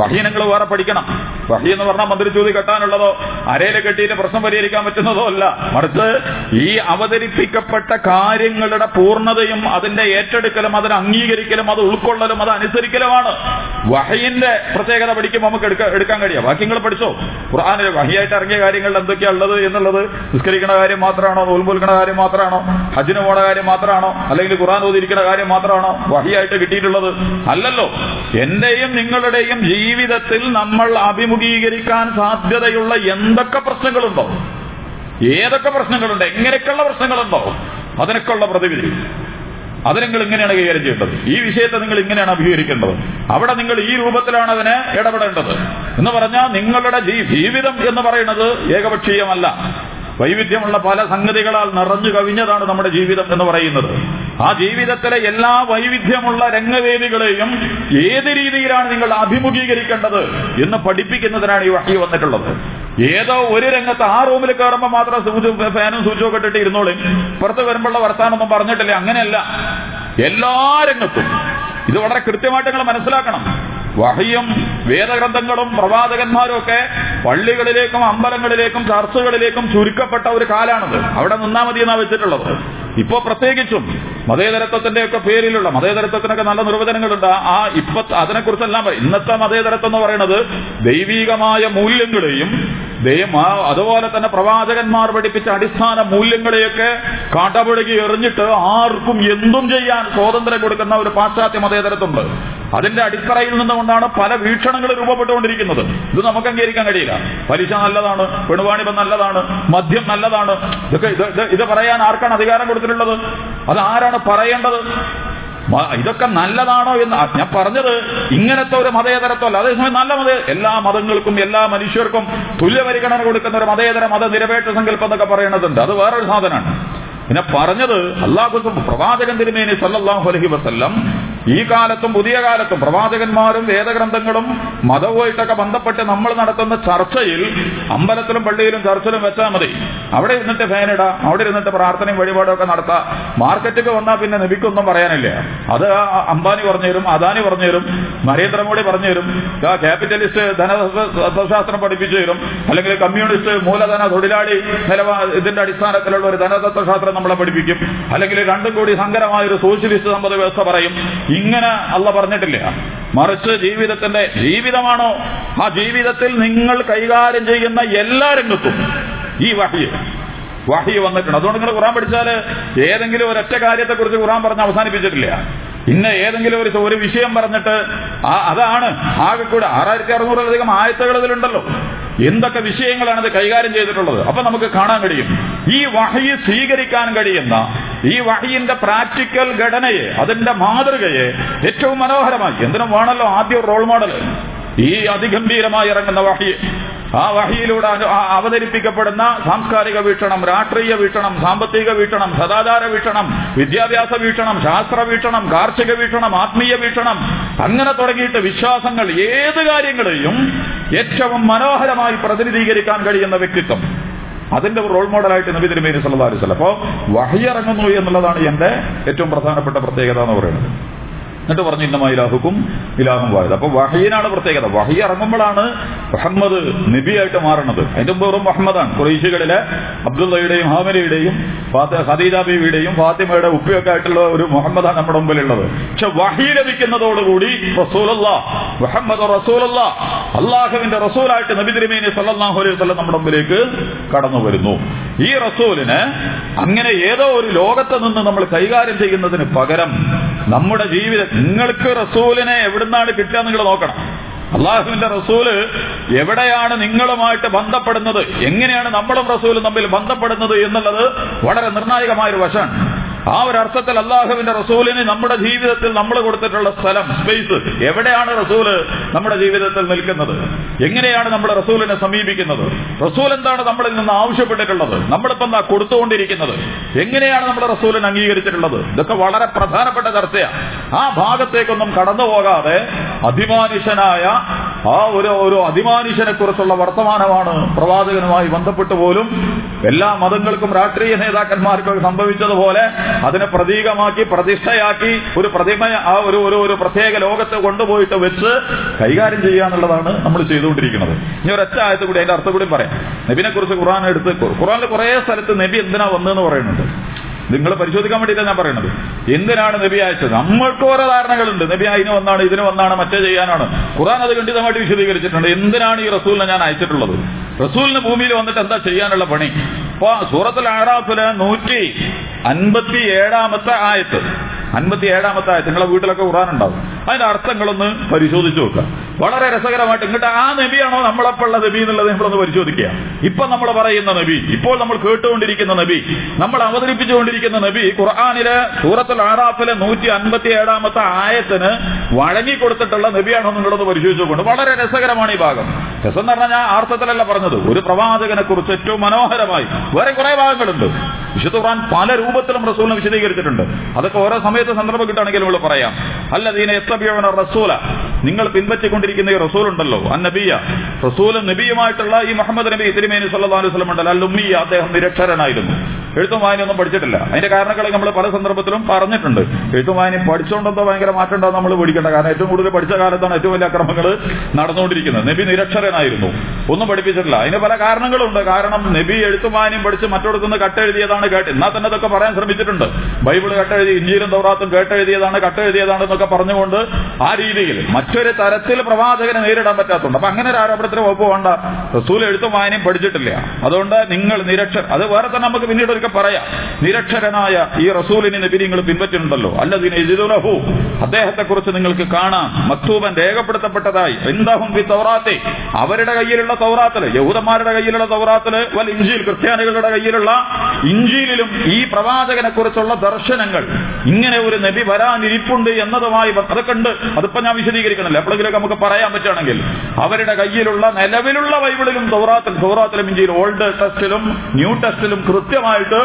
വഹി നിങ്ങൾ വേറെ പഠിക്കണം. വഹി എന്ന് പറഞ്ഞാൽ മന്ത്രിച്ചൂതി കെട്ടാനുള്ളതോ അരയിൽ കെട്ടിയിട്ട് പ്രശ്നം പരിഹരിക്കാൻ പറ്റുന്നതോ അല്ല. മറിച്ച് ഈ അവതരിപ്പിക്കപ്പെട്ട കാര്യങ്ങളുടെ പൂർണതയും അതിന്റെ ഏറ്റെടുക്കലും അതിനെ അംഗീകരിക്കലും അത് ഉൾക്കൊള്ളലും അത് അനുസരിക്കലുമാണ്. വഹയിന്റെ പ്രത്യേകത പഠിക്കുമ്പോൾ നമുക്ക് എടുക്ക- എടുക്കാൻ കഴിയാം. വാക്യങ്ങൾ പഠിച്ചോ? ഖുർആാനിൽ വഹിയായിട്ട് ഇറങ്ങിയ കാര്യങ്ങൾ എന്തൊക്കെയാ ഉള്ളത് എന്നുള്ളത് നിസ്കരിക്കുന്ന കാര്യം മാത്രമാണോ? നോൽമ്പൊലിക്കുന്ന കാര്യം മാത്രമാണോ? ഹജ്ജിന് പോണ കാര്യം മാത്രമാണോ? അല്ലെങ്കിൽ ഖുർആൻ ഓതിരിക്കുന്ന കാര്യം മാത്രമാണോ? വഹിയായിട്ട് കിട്ടിയിട്ടുള്ളത് അല്ലല്ലോ. എന്റെയും നിങ്ങളുടെയും ജീവിതത്തിൽ നമ്മൾ അഭിമുഖീകരിക്കാൻ സാധ്യതയുള്ള എന്തൊക്കെ പ്രശ്നങ്ങളുണ്ടോ? ഏതൊക്കെ പ്രശ്നങ്ങളുണ്ട്? എങ്ങനെയൊക്കെയുള്ള പ്രശ്നങ്ങളുണ്ടോ? അതിനൊക്കെയുള്ള പ്രതിവിധി. അത് നിങ്ങൾ ഇങ്ങനെയാണ് കൈകാര്യം ചെയ്യേണ്ടത്. ഈ വിഷയത്തെ നിങ്ങൾ ഇങ്ങനെയാണ് അഭിഹരിക്കേണ്ടത് അവിടെ നിങ്ങൾ ഈ രൂപത്തിലാണ് അതിനെ ഇടപെടേണ്ടത്. എന്ന് പറഞ്ഞാൽ നിങ്ങളുടെ ജീവിതം എന്ന് പറയുന്നത് ഏകപക്ഷീയമല്ല. വൈവിധ്യമുള്ള പല സംഗതികളാൽ നിറഞ്ഞു കവിഞ്ഞതാണ് നമ്മുടെ ജീവിതം എന്ന് പറയുന്നത്. ആ ജീവിതത്തിലെ എല്ലാ വൈവിധ്യമുള്ള രംഗവേദികളെയും ഏത് രീതിയിലാണ് നിങ്ങൾ അഭിമുഖീകരിക്കേണ്ടത് എന്ന് പഠിപ്പിക്കുന്നതിനാണ് ഈ വഴി വന്നിട്ടുള്ളത്. ഏതോ ഒരു രംഗത്ത് ആ റൂമിൽ കയറുമ്പോൾ മാത്രം സൂചി ഫാനും സൂചിയും ഒക്കെ ഇട്ടിട്ട് ഇരുന്നോളും പുറത്ത് വരുമ്പോഴുള്ള വർത്താനൊന്നും പറഞ്ഞിട്ടില്ല. അങ്ങനെയല്ല. എല്ലാ രംഗത്തും. ഇത് വളരെ കൃത്യമായിട്ട് നിങ്ങൾ മനസ്സിലാക്കണം. വഹിയും വേദഗ്രന്ഥങ്ങളും പ്രവാചകന്മാരും ഒക്കെ പള്ളികളിലേക്കും അമ്പലങ്ങളിലേക്കും ചർച്ചകളിലേക്കും ചുരുക്കപ്പെട്ട ഒരു കാലാണത്. അവിടെ നിന്നാ മതി എന്നാ വെച്ചിട്ടുള്ളത്. ഇപ്പോ പ്രത്യേകിച്ചും മതേതരത്വത്തിന്റെ ഒക്കെ പേരിലുള്ള മതേതരത്വത്തിനൊക്കെ നല്ല നിർവചനങ്ങളുണ്ട്. ആ- ഇപ്പൊ അതിനെക്കുറിച്ചെല്ലാം. ഇന്നത്തെ മതേതരത്വം എന്ന് പറയുന്നത് ദൈവീകമായ മൂല്യങ്ങളെയും ദൈവം അതുപോലെ തന്നെ പ്രവാചകന്മാർ പഠിപ്പിച്ച അടിസ്ഥാന മൂല്യങ്ങളെയൊക്കെ കാട്ടപുഴകി എറിഞ്ഞിട്ട് ആർക്കും എന്തും ചെയ്യാൻ സ്വാതന്ത്ര്യം കൊടുക്കുന്ന ഒരു പാശ്ചാത്യ മതേതരത്വമുണ്ട്. അതിന്റെ അടിത്തറയിൽ നിന്നുകൊണ്ടാണ് പല വീക്ഷണങ്ങൾ രൂപപ്പെട്ടുകൊണ്ടിരിക്കുന്നത്. ഇത് നമുക്ക് അംഗീകരിക്കാൻ കഴിയില്ല. പലിശ നല്ലതാണ് പെണുവാണിപ്പം നല്ലതാണ് മദ്യം നല്ലതാണ്. ഇതൊക്കെ ഇത് ഇത് ഇത് പറയാൻ ആർക്കാണ് അധികാരം കൊടുത്തിട്ടുള്ളത് അത് ആരാണ് പറയേണ്ടത് ഇതൊക്കെ നല്ലതാണോ എന്ന് ഞാൻ പറഞ്ഞത് ഇങ്ങനത്തെ ഒരു മതേതരത്വമല്ല. അതേസമയം നല്ല മത എല്ലാ മതങ്ങൾക്കും എല്ലാ മനുഷ്യർക്കും തുല്യ പരിഗണന കൊടുക്കുന്ന ഒരു മതേതര മതനിരപേക്ഷ സങ്കല്പം എന്നൊക്കെ പറയുന്നതുണ്ട്. അത് വേറൊരു സാധനമാണ്. പിന്നെ പറഞ്ഞത് അള്ളാഹു പ്രവാചകൻ തിരുമേനി സല്ലാഹു അലഹി വസല്ലം ഈ കാലത്തും പുതിയ കാലത്തും പ്രവാചകന്മാരും വേദഗ്രന്ഥങ്ങളും മതവുമായിട്ടൊക്കെ ബന്ധപ്പെട്ട് നമ്മൾ നടത്തുന്ന ചർച്ചയിൽ അമ്പലത്തിലും പള്ളിയിലും ചർച്ചിലും വെച്ചാൽ മതി. അവിടെ ഇരുന്നിട്ട് ഫാനിട അവിടെ ഇരുന്നിട്ട് പ്രാർത്ഥനയും വഴിപാടും ഒക്കെ നടത്താം. മാർക്കറ്റൊക്കെ വന്നാൽ പിന്നെ നബിക്കൊന്നും പറയാനില്ല. അത് അംബാനി പറഞ്ഞു തരും അദാനി പറഞ്ഞു തരും നരേന്ദ്രമോദി പറഞ്ഞു തരും ആ ക്യാപിറ്റലിസ്റ്റ് ധനതത്വശാസ്ത്രം പഠിപ്പിച്ചു തരും അല്ലെങ്കിൽ കമ്മ്യൂണിസ്റ്റ് മൂലധന തൊഴിലാളി നിലവാ ഇതിന്റെ അടിസ്ഥാനത്തിലുള്ള ഒരു ധനതത്വശാസ്ത്രം നമ്മളെ പഠിപ്പിക്കും. അല്ലെങ്കിൽ രണ്ടും കൂടി സങ്കരമായ ഒരു സോഷ്യലിസ്റ്റ് സമ്പദ് വ്യവസ്ഥ പറയും. ഇങ്ങനെ അല്ല പറഞ്ഞിട്ടില്ല. മറിച്ച് ജീവിതത്തിന്റെ ജീവിതമാണോ? ആ ജീവിതത്തിൽ നിങ്ങൾ കൈകാര്യം ചെയ്യുന്ന എല്ലാ രംഗത്തും ഈ വഹി വഹി വന്നിട്ടുണ്ട്. അതുകൊണ്ട് നിങ്ങൾ ഖുറാൻ പഠിച്ചാൽ ഏതെങ്കിലും ഒരൊറ്റ കാര്യത്തെക്കുറിച്ച് ഖുറാൻ പറഞ്ഞ് അവസാനിപ്പിച്ചിട്ടില്ല. ഇന്ന ഏതെങ്കിലും ഒരു ഒരു വിഷയം പറഞ്ഞിട്ട് അതാണ്. ആകെ കൂടെ ആറായിരത്തി അറുന്നൂറിലധികം ആയത്തുകൾ ഇതിലുണ്ടല്ലോ എന്തൊക്കെ വിഷയങ്ങളാണ് ഇത് കൈകാര്യം ചെയ്തിട്ടുള്ളത്? അപ്പൊ നമുക്ക് കാണാൻ കഴിയും. ഈ വഹി സ്വീകരിക്കാൻ കഴിയുന്ന ഈ വഹയിന്റെ പ്രാക്ടിക്കൽ ഘടനയെ അതിന്റെ മാതൃകയെ ഏറ്റവും മനോഹരമാക്കി. എന്തിനും വേണമല്ലോ ആദ്യം റോൾ മോഡൽ ഈ അതിഗംഭീരമായി ഇറങ്ങുന്ന വഹി. ആ വഹിയിലൂടെ അവതരിപ്പിക്കപ്പെടുന്ന സാംസ്കാരിക വീക്ഷണം രാഷ്ട്രീയ വീക്ഷണം സാമ്പത്തിക വീക്ഷണം സദാചാര വീക്ഷണം വിദ്യാഭ്യാസ വീക്ഷണം ശാസ്ത്ര വീക്ഷണം കാർഷിക വീക്ഷണം ആത്മീയ വീക്ഷണം. അങ്ങനെ തുടങ്ങിയിട്ട് വിശ്വാസങ്ങൾ ഏത് കാര്യങ്ങളെയും ഏറ്റവും മനോഹരമായി പ്രതിനിധീകരിക്കാൻ കഴിയുന്ന വ്യക്തിത്വം. അതിന്റെ റോൾ മോഡലായിട്ട് നബി തിരുമേനി സല്ലല്ലാഹു അലൈഹി വസല്ലം. അപ്പോൾ വഹിയറങ്ങുന്നു എന്നുള്ളതാണ് എന്റെ ഏറ്റവും പ്രധാനപ്പെട്ട പ്രത്യേകത എന്ന് പറയുന്നത്. എന്നിട്ട് പറഞ്ഞു ഇന്നമായ ഇലാഹുക്കും ഇലാഹും വായത് അപ്പൊ വഹീനാണ് പ്രത്യേകത. വഹി ഇറങ്ങുമ്പോഴാണ് മുഹമ്മദ് നബിയായിട്ട് മാറുന്നത് അതിന്റെ മുമ്പ് വെറും മുഹമ്മദാണ്. കുറേശികളിലെ അബ്ദുള്ളയുടെയും ഹാമിലയുടെയും ഖദീജ ഫാത്തിമയുടെ ഉപ്പയൊക്കെ ആയിട്ടുള്ള ഒരു മുഹമ്മദാണ് നമ്മുടെ മുമ്പിലുള്ളത്. പക്ഷെ വഹി ലഭിക്കുന്നതോടുകൂടി അള്ളാഹുവിന്റെ റസൂലായിട്ട് നബി തിരുമേനി സല്ലല്ലാഹു അലൈഹി വസല്ലം നമ്മുടെ മുമ്പിലേക്ക് കടന്നു വരുന്നു. ഈ റസൂലിന് അങ്ങനെ ഏതോ ഒരു ലോകത്ത് നിന്ന് നമ്മൾ കൈകാര്യം ചെയ്യുന്നതിന് പകരം നമ്മുടെ ജീവിതം നിങ്ങൾക്ക് റസൂലിനെ എവിടുന്നാണ് കിട്ടുക നിങ്ങൾ നോക്കണം. അള്ളാഹുവിന്റെ റസൂൽ എവിടെയാണ് നിങ്ങളുമായിട്ട് ബന്ധപ്പെടുന്നത്? എങ്ങനെയാണ് നമ്മളും റസൂലും തമ്മിൽ ബന്ധപ്പെടുന്നത് എന്നുള്ളത് വളരെ നിർണായകമായ ഒരു വശമാണ്. ആ ഒരു അർത്ഥത്തിൽ അള്ളാഹുവിന്റെ റസൂലിന് നമ്മുടെ ജീവിതത്തിൽ നമ്മൾ കൊടുത്തിട്ടുള്ള സ്ഥലം സ്പേസ് എവിടെയാണ് റസൂൽ നമ്മുടെ ജീവിതത്തിൽ നിൽക്കുന്നത്? എങ്ങനെയാണ് നമ്മൾ റസൂലിനെ സമീപിക്കുന്നത്? റസൂൽ എന്താണ് നമ്മളിൽ നിന്ന് ആവശ്യപ്പെട്ടിട്ടുള്ളത്? നമ്മളിപ്പം കൊടുത്തുകൊണ്ടിരിക്കുന്നത്? എങ്ങനെയാണ് നമ്മൾ റസൂലിനെ അംഗീകരിച്ചിട്ടുള്ളത്? ഇതൊക്കെ വളരെ പ്രധാനപ്പെട്ട ചർച്ചയാണ് ആ ഭാഗത്തേക്കൊന്നും കടന്നു പോകാതെ അഭിമാനുഷനായ ആ ഒരു ഒരു അഭിമാനുഷനെ കുറിച്ചുള്ള വർത്തമാനമാണ് പ്രവാചകനുമായി ബന്ധപ്പെട്ട് പോലും എല്ലാ മതങ്ങൾക്കും രാഷ്ട്രീയ നേതാക്കന്മാർക്കും സംഭവിച്ചതുപോലെ അതിനെ പ്രതീകമാക്കി പ്രതിഷ്ഠയാക്കി ഒരു പ്രതിമ ആ ഒരു ഒരു ഒരു പ്രത്യേക ലോകത്ത് കൊണ്ടുപോയിട്ട് വെച്ച് കൈകാര്യം ചെയ്യുക എന്നുള്ളതാണ് നമ്മൾ ചെയ്തുകൊണ്ടിരിക്കുന്നത്. ഇനി ഒരൊറ്റ ആയത്ത് കൂടി അതിന്റെ അർത്ഥം കൂടി പറയാം. നബിനെ കുറിച്ച് ഖുറാൻ എടുത്ത് ഖുറാനിൽ കുറെ സ്ഥലത്ത് നബി എന്തിനാ വന്നെന്ന് പറയുന്നുണ്ട്. നിങ്ങൾ പരിശോധിക്കാൻ വേണ്ടിയിട്ടാണ് ഞാൻ പറയുന്നത്. എന്തിനാണ് നബി അയച്ചത്? നമ്മൾക്ക് ഓരോ ധാരണകളുണ്ട്. നബി അതിന് വന്നാണ് ഇതിന് വന്നാണ് മറ്റേ ചെയ്യാനാണ്. ഖുറാൻ അത് ഖണ്ഡിതമായിട്ട് വിശദീകരിച്ചിട്ടുണ്ട്. എന്തിനാണ് ഈ റസൂലിനെ ഞാൻ അയച്ചിട്ടുള്ളത്? റസൂലിന് ഭൂമിയിൽ വന്നിട്ട് എന്താ ചെയ്യാനുള്ള പണി? അപ്പൊ സൂറത്തിൽ ആറാഫിൽ നൂറ്റി അൻപത്തി ഏഴാമത്തെ ആയത്ത്. അൻപത്തി ഏഴാമത്തെ ആയത്ത്. നിങ്ങളെ വീട്ടിലൊക്കെ ഖുറാൻ ഉണ്ടാവും. അതിന്റെ അർത്ഥങ്ങളൊന്ന് പരിശോധിച്ചു നോക്കുക. വളരെ രസകരമായിട്ട് ഇങ്ങോട്ട് ആ നബിയാണോ നമ്മളെപ്പുള്ള നബി എന്നുള്ളത് നമ്മളൊന്ന് പരിശോധിക്കുക. ഇപ്പൊ നമ്മൾ പറയുന്ന നബി ഇപ്പോൾ നമ്മൾ കേട്ടുകൊണ്ടിരിക്കുന്ന നബി നമ്മൾ അവതരിപ്പിച്ചുകൊണ്ടിരിക്കുന്ന നബി ഖുർആാനിലെ സൂറത്തുൽ ആറാഫിലെ നൂറ്റി അൻപത്തി ഏഴാമത്തെ ആയത്തിന് വഴങ്ങി കൊടുത്തിട്ടുള്ള നബിയാണോ നിങ്ങളൊന്ന് പരിശോധിച്ചുകൊണ്ട് വളരെ രസകരമാണ് ഈ ഭാഗം. രസം എന്ന് പറഞ്ഞാൽ ഞാൻ ആർത്ഥത്തിലല്ല പറഞ്ഞത്. ഒരു പ്രവാചകനെ കുറിച്ച് ഏറ്റവും മനോഹരമായി വേറെ കുറെ ഭാഗങ്ങളുണ്ട്. വിശുദ്ധ ഖുർആൻ പല രൂപത്തിലും റസൂലിനെ വിശദീകരിച്ചിട്ടുണ്ട്. അതൊക്കെ ഓരോ സമയത്ത് സന്ദർഭം കിട്ടുകയാണെങ്കിൽ നമ്മൾ പറയാം. അല്ലദീന എത്തബിയോന റസൂല നിങ്ങൾ പിൻപറ്റിക്കൊണ്ടിരിക്കുന്ന ഈ റസൂൽ ഉണ്ടല്ലോ അന്നബിയ. റസൂലും നബിയുമായിട്ടുള്ള ഈ മുഹമ്മദ് നബി തിരുമേനി സല്ലാ അലൈഹി വസല്ലം ഉണ്ടല്ലോ. അല്ലുമ്മിയ അദ്ദേഹം നിരക്ഷരനായിരുന്നു. എഴുത്തും വായനയൊന്നും പഠിച്ചിട്ടില്ല. അതിന്റെ കാരണങ്ങളെ നമ്മൾ പല സന്ദർഭത്തിലും പറഞ്ഞിട്ടുണ്ട്. എഴുത്തും വായന പഠിച്ചുകൊണ്ടെന്തോ ഭയങ്കര മാറ്റം ഉണ്ടാകും നമ്മൾ പേടിക്കേണ്ട. കാരണം ഏറ്റവും കൂടുതൽ പഠിച്ച കാലത്താണ് ഏറ്റവും വലിയ അക്രമങ്ങൾ നടന്നുകൊണ്ടിരിക്കുന്നത്. നബി നിരക്ഷരനായിരുന്നു. ഒന്നും പഠിപ്പിച്ചിട്ടില്ല. അതിന് പല കാരണങ്ങളുണ്ട്. കാരണം നബി എഴുത്തുമാനും പഠിച്ച് മറ്റൊടുത്തുനിന്ന് കട്ടെഴുതിയതാണ് കേട്ട്. എന്നാൽ തന്നെ ഇതൊക്കെ പറയാൻ ശ്രമിച്ചിട്ടുണ്ട്. ബൈബിൾ കട്ടെഴുതി ഇഞ്ചിയിലും തൗറാത്തും കേട്ടെഴുതിയതാണ് കട്ടെഴുതിയതാണ് എന്നൊക്കെ പറഞ്ഞുകൊണ്ട് ആ രീതിയിൽ മറ്റൊരു തരത്തിൽ പ്രവാചകനെ നേരിടാൻ പറ്റാത്തുണ്ട് അപ്പൊ അങ്ങനെ ഒരു ആരോപണത്തിന് വകുപ്പ് വേണ്ട. റസൂൽ എഴുത്തുമാനും പഠിച്ചിട്ടില്ല. അതുകൊണ്ട് നിങ്ങൾ നിരക്ഷർ അത് വേറെ തന്നെ നമുക്ക് പിന്നീട് ഒരിക്കൽ പറയാം. നിരക്ഷരനായ ഈ റസൂലിനെ നബി നിങ്ങൾ പിൻപറ്റുന്നുണ്ടല്ലോ അല്ലതിനെ എഴുതുലഹു അദ്ദേഹത്തെ കുറിച്ച് നിങ്ങൾക്ക് കാണാം. മക്തൂബൻ രേഖപ്പെടുത്തപ്പെട്ടതായി. എന്താഹും അവരുടെ കയ്യിലുള്ള തൗറാത്തിൽ യഹൂദന്മാരുടെ കയ്യിലുള്ള തൗറാത്തിൽ വൽ ഇഞ്ചിയിൽ ക്രിസ്ത്യാനികളുടെ കയ്യിലുള്ള ഇഞ്ചിയിലും ഈ പ്രവാചകനെ കുറിച്ചുള്ള ദർശനങ്ങൾ. ഇങ്ങനെ ഒരു നബി വരാനിരിപ്പുണ്ട് എന്നതുമായി അതൊക്കെ ഉണ്ട് അതിപ്പോ ഞാൻ വിശദീകരിക്കണല്ലോ എപ്പോഴെങ്കിലും നമുക്ക് പറയാൻ പറ്റുകയാണെങ്കിൽ അവരുടെ കയ്യിലുള്ള നിലവിലുള്ള ബൈബിളിലും സൗറാത്തിൽ സൗറാത്തിലും ഇഞ്ചിയിൽ ഓൾഡ് ടെസ്റ്റിലും ന്യൂ ടെസ്റ്റിലും കൃത്യമായിട്ട്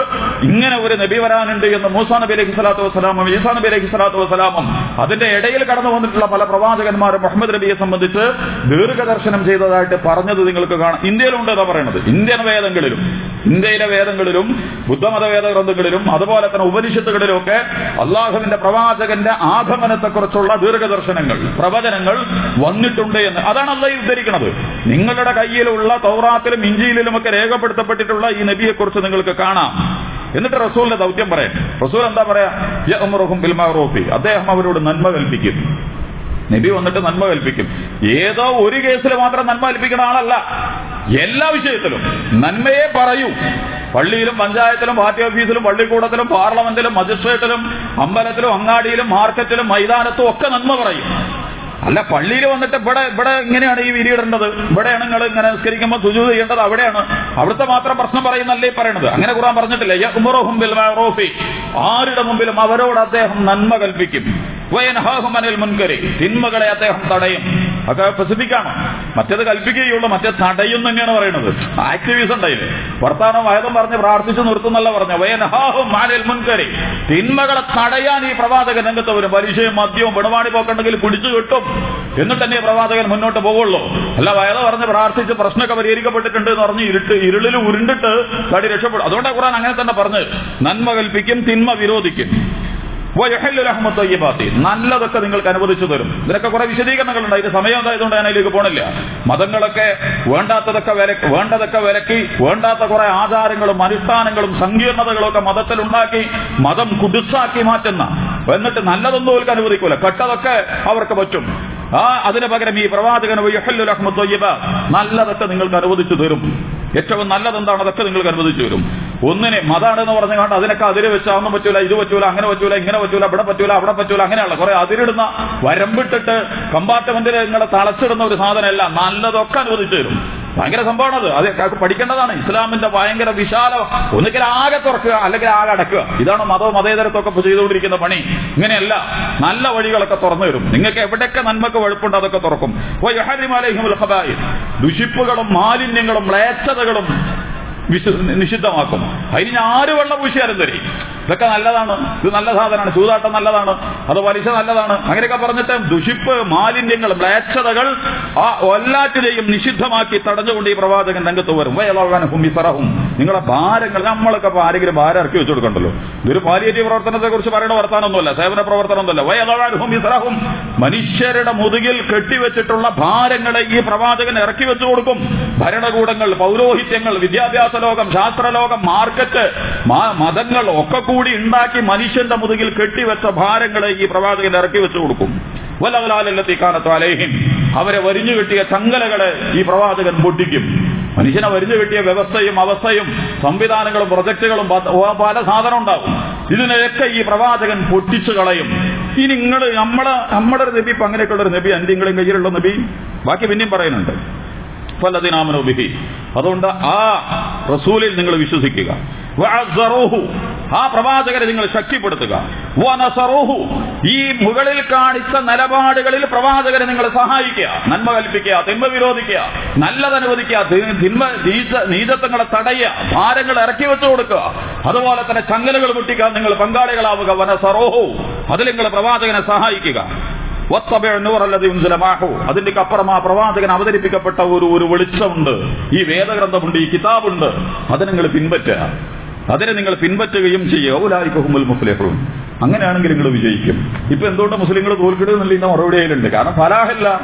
ഇങ്ങനെ ഒരു നബി വരാനുണ്ട് എന്ന് മൂസാ നബി അലഹി സ്വലാത്തു വസ്സലാമും ഈസാ നബി അലഹി സ്വലാത്തു വസ്സലാമും അതിന്റെ ഇടയിൽ കടന്നു വന്നിട്ടുള്ള പല പ്രവാചകന്മാരും മുഹമ്മദ് നബിയെ സംബന്ധിച്ച് ദീർഘദർശനം ചെയ്തതായിട്ട് പറഞ്ഞത് നിങ്ങൾക്ക് കാണാം. ഇന്ത്യയിലുണ്ട് എന്നാ പറയുന്നത് ഇന്ത്യൻ വേദങ്ങളിലും ഇന്ത്യയിലെ വേദങ്ങളിലും ബുദ്ധമത വേദ ഗ്രന്ഥങ്ങളിലും അതുപോലെ തന്നെ ഉപനിഷത്തുകളിലും ഒക്കെ അള്ളാഹുവിന്റെ പ്രവാചകന്റെ ആഗമനത്തെക്കുറിച്ചുള്ള ദീർഘദർശനങ്ങൾ പ്രവചനങ്ങൾ വന്നിട്ടുണ്ട് എന്ന്. അതാണ് അള്ളഹി ഉദ്ധരിക്കുന്നത് നിങ്ങളുടെ കയ്യിലുള്ള തൗറാത്തിലും ഇഞ്ചിയിലും ഒക്കെ രേഖപ്പെടുത്തപ്പെട്ടിട്ടുള്ള ഈ നബിയെക്കുറിച്ച് നിങ്ങൾക്ക് കാണാം. എന്നിട്ട് റസൂലിന്റെ ദൗത്യം പറയാം. റസൂൽ എന്താ പറയാ? അദ്ദേഹം അവരോട് നന്മ കൽപ്പിക്കും. നബി വന്നിട്ട് നന്മ കൽപ്പിക്കും. ഏതോ ഒരു കേസിൽ മാത്രം നന്മ കൽപ്പിക്കുന്ന ആളല്ല. എല്ലാ വിഷയത്തിലും നന്മയെ പറയൂ. പള്ളിയിലും പഞ്ചായത്തിലും പാർട്ടി ഓഫീസിലും പള്ളിക്കൂടത്തിലും പാർലമെന്റിലും മജിസ്ട്രേറ്റിലും അമ്പലത്തിലും അങ്ങാടിയിലും മാർക്കറ്റിലും മൈതാനത്തും ഒക്കെ നന്മ പറയും. അല്ല പള്ളിയിൽ വന്നിട്ട് ഇവിടെ ഇവിടെ ഇങ്ങനെയാണ് ഈ വിരിയിടേണ്ടത് ഇവിടെയാണ് നിങ്ങൾ ഇങ്ങനെ നിസ്കരിക്കുമ്പോൾ സുജു ചെയ്യേണ്ടത് അവിടെയാണ്. അവിടുത്തെ മാത്രം പ്രശ്നം പറയുന്നല്ലേ പറയണത്? അങ്ങനെ ഖുറാൻ പറഞ്ഞിട്ടില്ല. ആരുടെ മുമ്പിലും അവരോട് അദ്ദേഹം നന്മ കൽപ്പിക്കും. വയൻഹാഹും അനിൽ മുൻകരി. തിന്മകളെ അദ്ദേഹം തടയും. ഒക്കെ സ്പെസിഫിക്കാണ് മറ്റേത് കൽപ്പിക്കുകയുള്ളൂ മറ്റേ തടയും തന്നെയാണ് പറയുന്നത്. ആക്ടിവിസം ഉണ്ടായില്ലേ? വർത്താനം വയതും പറഞ്ഞ് പ്രാർത്ഥിച്ചു നിർത്തുന്നല്ല പറഞ്ഞു. വയൻഹാഹും മാനിൽ മുൻകരി. തിന്മകളെ തടയാൻ ഈ പ്രവാചകൻ രംഗത്ത് വരും. പരീക്ഷയും മദ്യവും പിണവാണി പോക്കുണ്ടെങ്കിൽ പിടിച്ചു കിട്ടും. എന്നിട്ട് തന്നെ പ്രവാചകൻ മുന്നോട്ട് പോകുള്ളൂ. അല്ല വയത പറഞ്ഞ് പ്രാർത്ഥിച്ച് പ്രശ്നമൊക്കെ പരിഹരിക്കപ്പെട്ടിട്ടുണ്ട് എന്ന് പറഞ്ഞ് ഇരുട്ട് ഇരുളിൽ ഉരുണ്ടിട്ട് തടി രക്ഷപ്പെടും. അതുകൊണ്ടാണ് ഖുറാൻ അങ്ങനെ തന്നെ പറഞ്ഞ്. നന്മ കൽപ്പിക്കും തിന്മ വിരോധിക്കും. നല്ലതൊക്കെ നിങ്ങൾക്ക് അനുവദിച്ചു തരും. ഇതിനൊക്കെ കുറെ വിശദീകരണങ്ങളുണ്ട്. അതിന് സമയം ഉണ്ടായതുകൊണ്ട് ഞാൻ അതിലേക്ക് പോണില്ല. മതങ്ങളൊക്കെ വേണ്ടാത്തതൊക്കെ വില വേണ്ടതൊക്കെ വിലക്കി വേണ്ടാത്ത കുറെ ആചാരങ്ങളും അനുഷ്ഠാനങ്ങളും സങ്കീർണതകളും ഒക്കെ മതത്തിൽ ഉണ്ടാക്കി മതം കുടുസാക്കി മാറ്റുന്ന. എന്നിട്ട് നല്ലതൊന്നും അവർക്ക് അനുവദിക്കൂല. കെട്ടതൊക്കെ അവർക്ക് പറ്റും. ആ അതിന് പകരം ഈ പ്രവാചകൻ നല്ലതൊക്കെ നിങ്ങൾക്ക് അനുവദിച്ചു തരും. ഏറ്റവും നല്ലതെന്താണ്? അതൊക്കെ നിങ്ങൾക്ക് അനുവദിച്ചു തരും. ഒന്നിനെ മതാണെന്ന് പറഞ്ഞുകൊണ്ട് അതിനൊക്കെ അതിര് വെച്ച് അതൊന്നും പറ്റൂല ഇത് പറ്റൂല അങ്ങനെ പറ്റൂല ഇങ്ങനെ പറ്റൂല ഇവിടെ പറ്റൂല അവിടെ പറ്റൂല അങ്ങനെയുള്ള കുറെ അതിരിടുന്ന വരമ്പിട്ടിട്ട് കമ്പാർട്ട്മെന്റിൽ നിങ്ങളെ തളച്ചിടുന്ന ഒരു സാധനമല്ല നല്ലതൊക്കെ അനുവദിച്ചു തരും. ഭയങ്കര സംഭവമാണ് അത് അത് പഠിക്കേണ്ടതാണ്. ഇസ്ലാമിന്റെ ഭയങ്കര വിശാല. ഒന്നുകിൽ ആകെ തുറക്കുക അല്ലെങ്കിൽ ആകെ അടക്കുക. ഇതാണ് മതവും മതേതരത്തൊക്കെ ചെയ്തുകൊണ്ടിരിക്കുന്ന പണി. ഇങ്ങനെയല്ല നല്ല വഴികളൊക്കെ തുറന്നു വരും നിങ്ങൾക്ക് എവിടെയൊക്കെ നന്മക്ക് വഴുപ്പുണ്ട് അതൊക്കെ തുറക്കും. ദുഷിപ്പുകളും മാലിന്യങ്ങളും മ്ലേച്ഛതകളും വിശു നിഷിദ്ധമാക്കും അതിന് ആര് വെള്ളം പൂശിയാലും തരി? ഇതൊക്കെ നല്ലതാണ്. ഇത് നല്ല സാധനമാണ്. ചൂതാട്ടം നല്ലതാണ്. അത് പലിശ നല്ലതാണ്. അങ്ങനെയൊക്കെ പറഞ്ഞിട്ട് ദുഷിപ്പ് മാലിന്യങ്ങൾ മ്ലേച്ഛതകൾ ആ എല്ലാറ്റിനെയും നിഷിദ്ധമാക്കി തടഞ്ഞുകൊണ്ട് ഈ പ്രവാചകൻ രംഗത്ത് വരും. വയലാകാനും മിസറഹും. നിങ്ങളെ ഭാരങ്ങൾ നമ്മളൊക്കെ ആരെങ്കിലും ഭാരം ഇറക്കി വെച്ചു കൊടുക്കണ്ടല്ലോ. ഇതൊരു പാലിയേറ്റീവ് പ്രവർത്തനത്തെ കുറിച്ച് പറയുന്ന വർത്താനൊന്നുമല്ല സേവന പ്രവർത്തനമൊന്നുമല്ല. വയലാകാനും മനുഷ്യരുടെ മുതുകിൽ കെട്ടിവെച്ചിട്ടുള്ള ഭാരങ്ങളെ ഈ പ്രവാചകൻ ഇറക്കി വെച്ചു കൊടുക്കും. ഭരണകൂടങ്ങൾ പൗരോഹിത്യങ്ങൾ വിദ്യാഭ്യാസ ലോകം ശാസ്ത്രലോകം മാർക്കറ്റ് മതങ്ങൾ ഒക്കെ കൂടി ഉണ്ടാക്കി മനുഷ്യന്റെ മുതുകിൽ കെട്ടിവെച്ച ഭാരങ്ങളെ ഈ പ്രവാചകൻ ഇറക്കി വെച്ചു കൊടുക്കും. വലവലാലത്തി കാണത്തു അലേഹിം. അവരെ വരിഞ്ഞു കെട്ടിയ ചങ്ങലകളെ ഈ പ്രവാചകൻ പൊട്ടിക്കും. മനുഷ്യനെ വരിഞ്ഞു കെട്ടിയ വ്യവസ്ഥയും അവസ്ഥയും സംവിധാനങ്ങളും പ്രൊജക്ടുകളും പല സാധനം ഉണ്ടാവും. ഇതിനെയൊക്കെ ഈ പ്രവാചകൻ പൊട്ടിച്ചു കളയും. ഇനി നിങ്ങൾ നമ്മളെ നമ്മുടെ ഒരു നബി ഇപ്പൊ അങ്ങനെയൊക്കെയുള്ള ഒരു നബി എന്റെ നിങ്ങളും കയ്യിലുള്ള നബി. ബാക്കി പിന്നെയും പറയുന്നുണ്ട്. ഫലദിനാമനോ ബിഹി. അതുകൊണ്ട് ആ റസൂലിൽ നിങ്ങൾ വിശ്വസിക്കുക. ആ പ്രവാചകരെ നിങ്ങൾ ശക്തിപ്പെടുത്തുക. ഈ മുകളിൽ കാണിച്ച നിലപാടുകളിൽ പ്രവാചകരെ നിങ്ങൾ സഹായിക്കുക. നന്മ കൽപ്പിക്കുക തിന്മ വിരോധിക്കുക നല്ലത് അനുവദിക്കുക തിന്മ നീച- നീചത്വങ്ങളെ തടയുക ഭാരങ്ങൾ ഇറക്കി വെച്ചു കൊടുക്കുക. അതുപോലെ തന്നെ ചങ്ങലകൾ പൊട്ടിക്കാൻ നിങ്ങൾ പങ്കാളികളാവുക. വനസറോഹു. അതിൽ നിങ്ങൾ പ്രവാചകനെ സഹായിക്കുക. അതിന്റെ അപ്പുറം ആ പ്രവാചകൻ അവതരിപ്പിക്കപ്പെട്ട ഒരു ഒരു വെളിച്ചമുണ്ട്. ഈ വേദഗ്രന്ഥമുണ്ട് ഈ കിതാബുണ്ട്. അത് നിങ്ങൾ പിൻപറ്റുക. അതിനെ നിങ്ങൾ പിൻപറ്റുകയും ചെയ്യുക. അങ്ങനെയാണെങ്കിൽ നിങ്ങൾ വിജയിക്കും. ഇപ്പൊ എന്തുകൊണ്ട് മുസ്ലിങ്ങൾ തോൽക്കിടുന്നില്ല മറുപടി അതിലുണ്ട്. കാരണം ഫലാഹല്ല.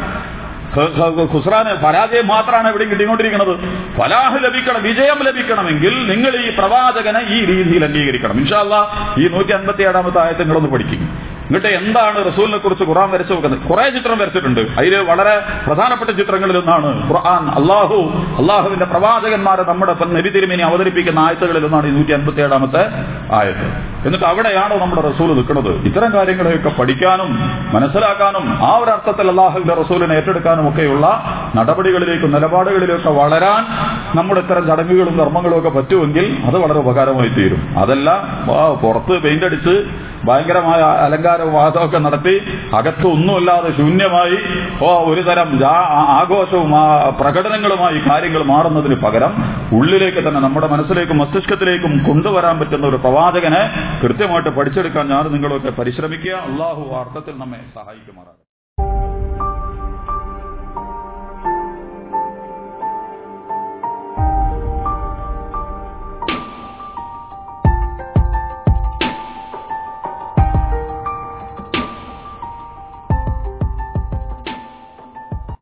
ഖുസ്രാന് പരാജയം മാത്രമാണ് ഇവിടെ കിട്ടിക്കൊണ്ടിരിക്കുന്നത്. ഫലാഹ് ലഭിക്കണം വിജയം ലഭിക്കണമെങ്കിൽ നിങ്ങൾ ഈ പ്രവാചകനെ ഈ രീതിയിൽ അംഗീകരിക്കണം. ഇൻഷാല്ല ഈ നൂറ്റി അൻപത്തി ഏഴാമത്തെ ആയത്തെ നിങ്ങളൊന്ന് പഠിക്കും. എന്നിട്ട് എന്താണ് റസൂലിനെ കുറിച്ച് ഖുറാൻ വരച്ചു വെക്കുന്നത് കുറെ ചിത്രം വരച്ചിട്ടുണ്ട്. അതിൽ വളരെ പ്രധാനപ്പെട്ട ചിത്രങ്ങളിൽ ഒന്നാണ് ഖുർആൻ. അള്ളാഹു അള്ളാഹുവിന്റെ പ്രവാചകന്മാരെ നമ്മുടെ ഇപ്പം നബി തിരുമേനി അവതരിപ്പിക്കുന്ന ആയത്തുകളിൽ ഒന്നാണ് ഈ നൂറ്റി അൻപത്തി ഏഴാമത്തെ ആയത്ത്. എന്നിട്ട് അവിടെയാണോ നമ്മുടെ റസൂൽ നിൽക്കുന്നത്? ഇത്തരം കാര്യങ്ങളെയൊക്കെ പഠിക്കാനും മനസ്സിലാക്കാനും ആ ഒരു അർത്ഥത്തിൽ അള്ളാഹുവിന്റെ റസൂലിനെ ഏറ്റെടുക്കാനും ഒക്കെയുള്ള നടപടികളിലേക്കും നിലപാടുകളിലേക്കും വളരാൻ നമ്മുടെ ഇത്തരം ചടങ്ങുകളും ധർമ്മങ്ങളും ഒക്കെ പറ്റുമെങ്കിൽ അത് വളരെ ഉപകാരമായി തീരും അതല്ല പുറത്ത് പെയിന്റ് അടിച്ച് ഭയങ്കരമായ അലങ്കാര വാദമൊക്കെ നടത്തി അകത്ത് ഒന്നുമില്ലാതെ ശൂന്യമായി ഓ ഒരു തരം ആഘോഷവും പ്രകടനങ്ങളുമായി കാര്യങ്ങൾ മാറുന്നതിന് പകരം ഉള്ളിലേക്ക് തന്നെ നമ്മുടെ മനസ്സിലേക്കും മസ്തിഷ്കത്തിലേക്കും കൊണ്ടുവരാൻ പറ്റുന്ന ഒരു പ്രവാചകനെ കൃത്യമായിട്ട് പഠിച്ചെടുക്കാൻ ഞാൻ നിങ്ങളൊക്കെ പരിശ്രമിക്കുക. അള്ളാഹു അർത്ഥത്തിൽ നമ്മെ സഹായിക്കുമാറാകും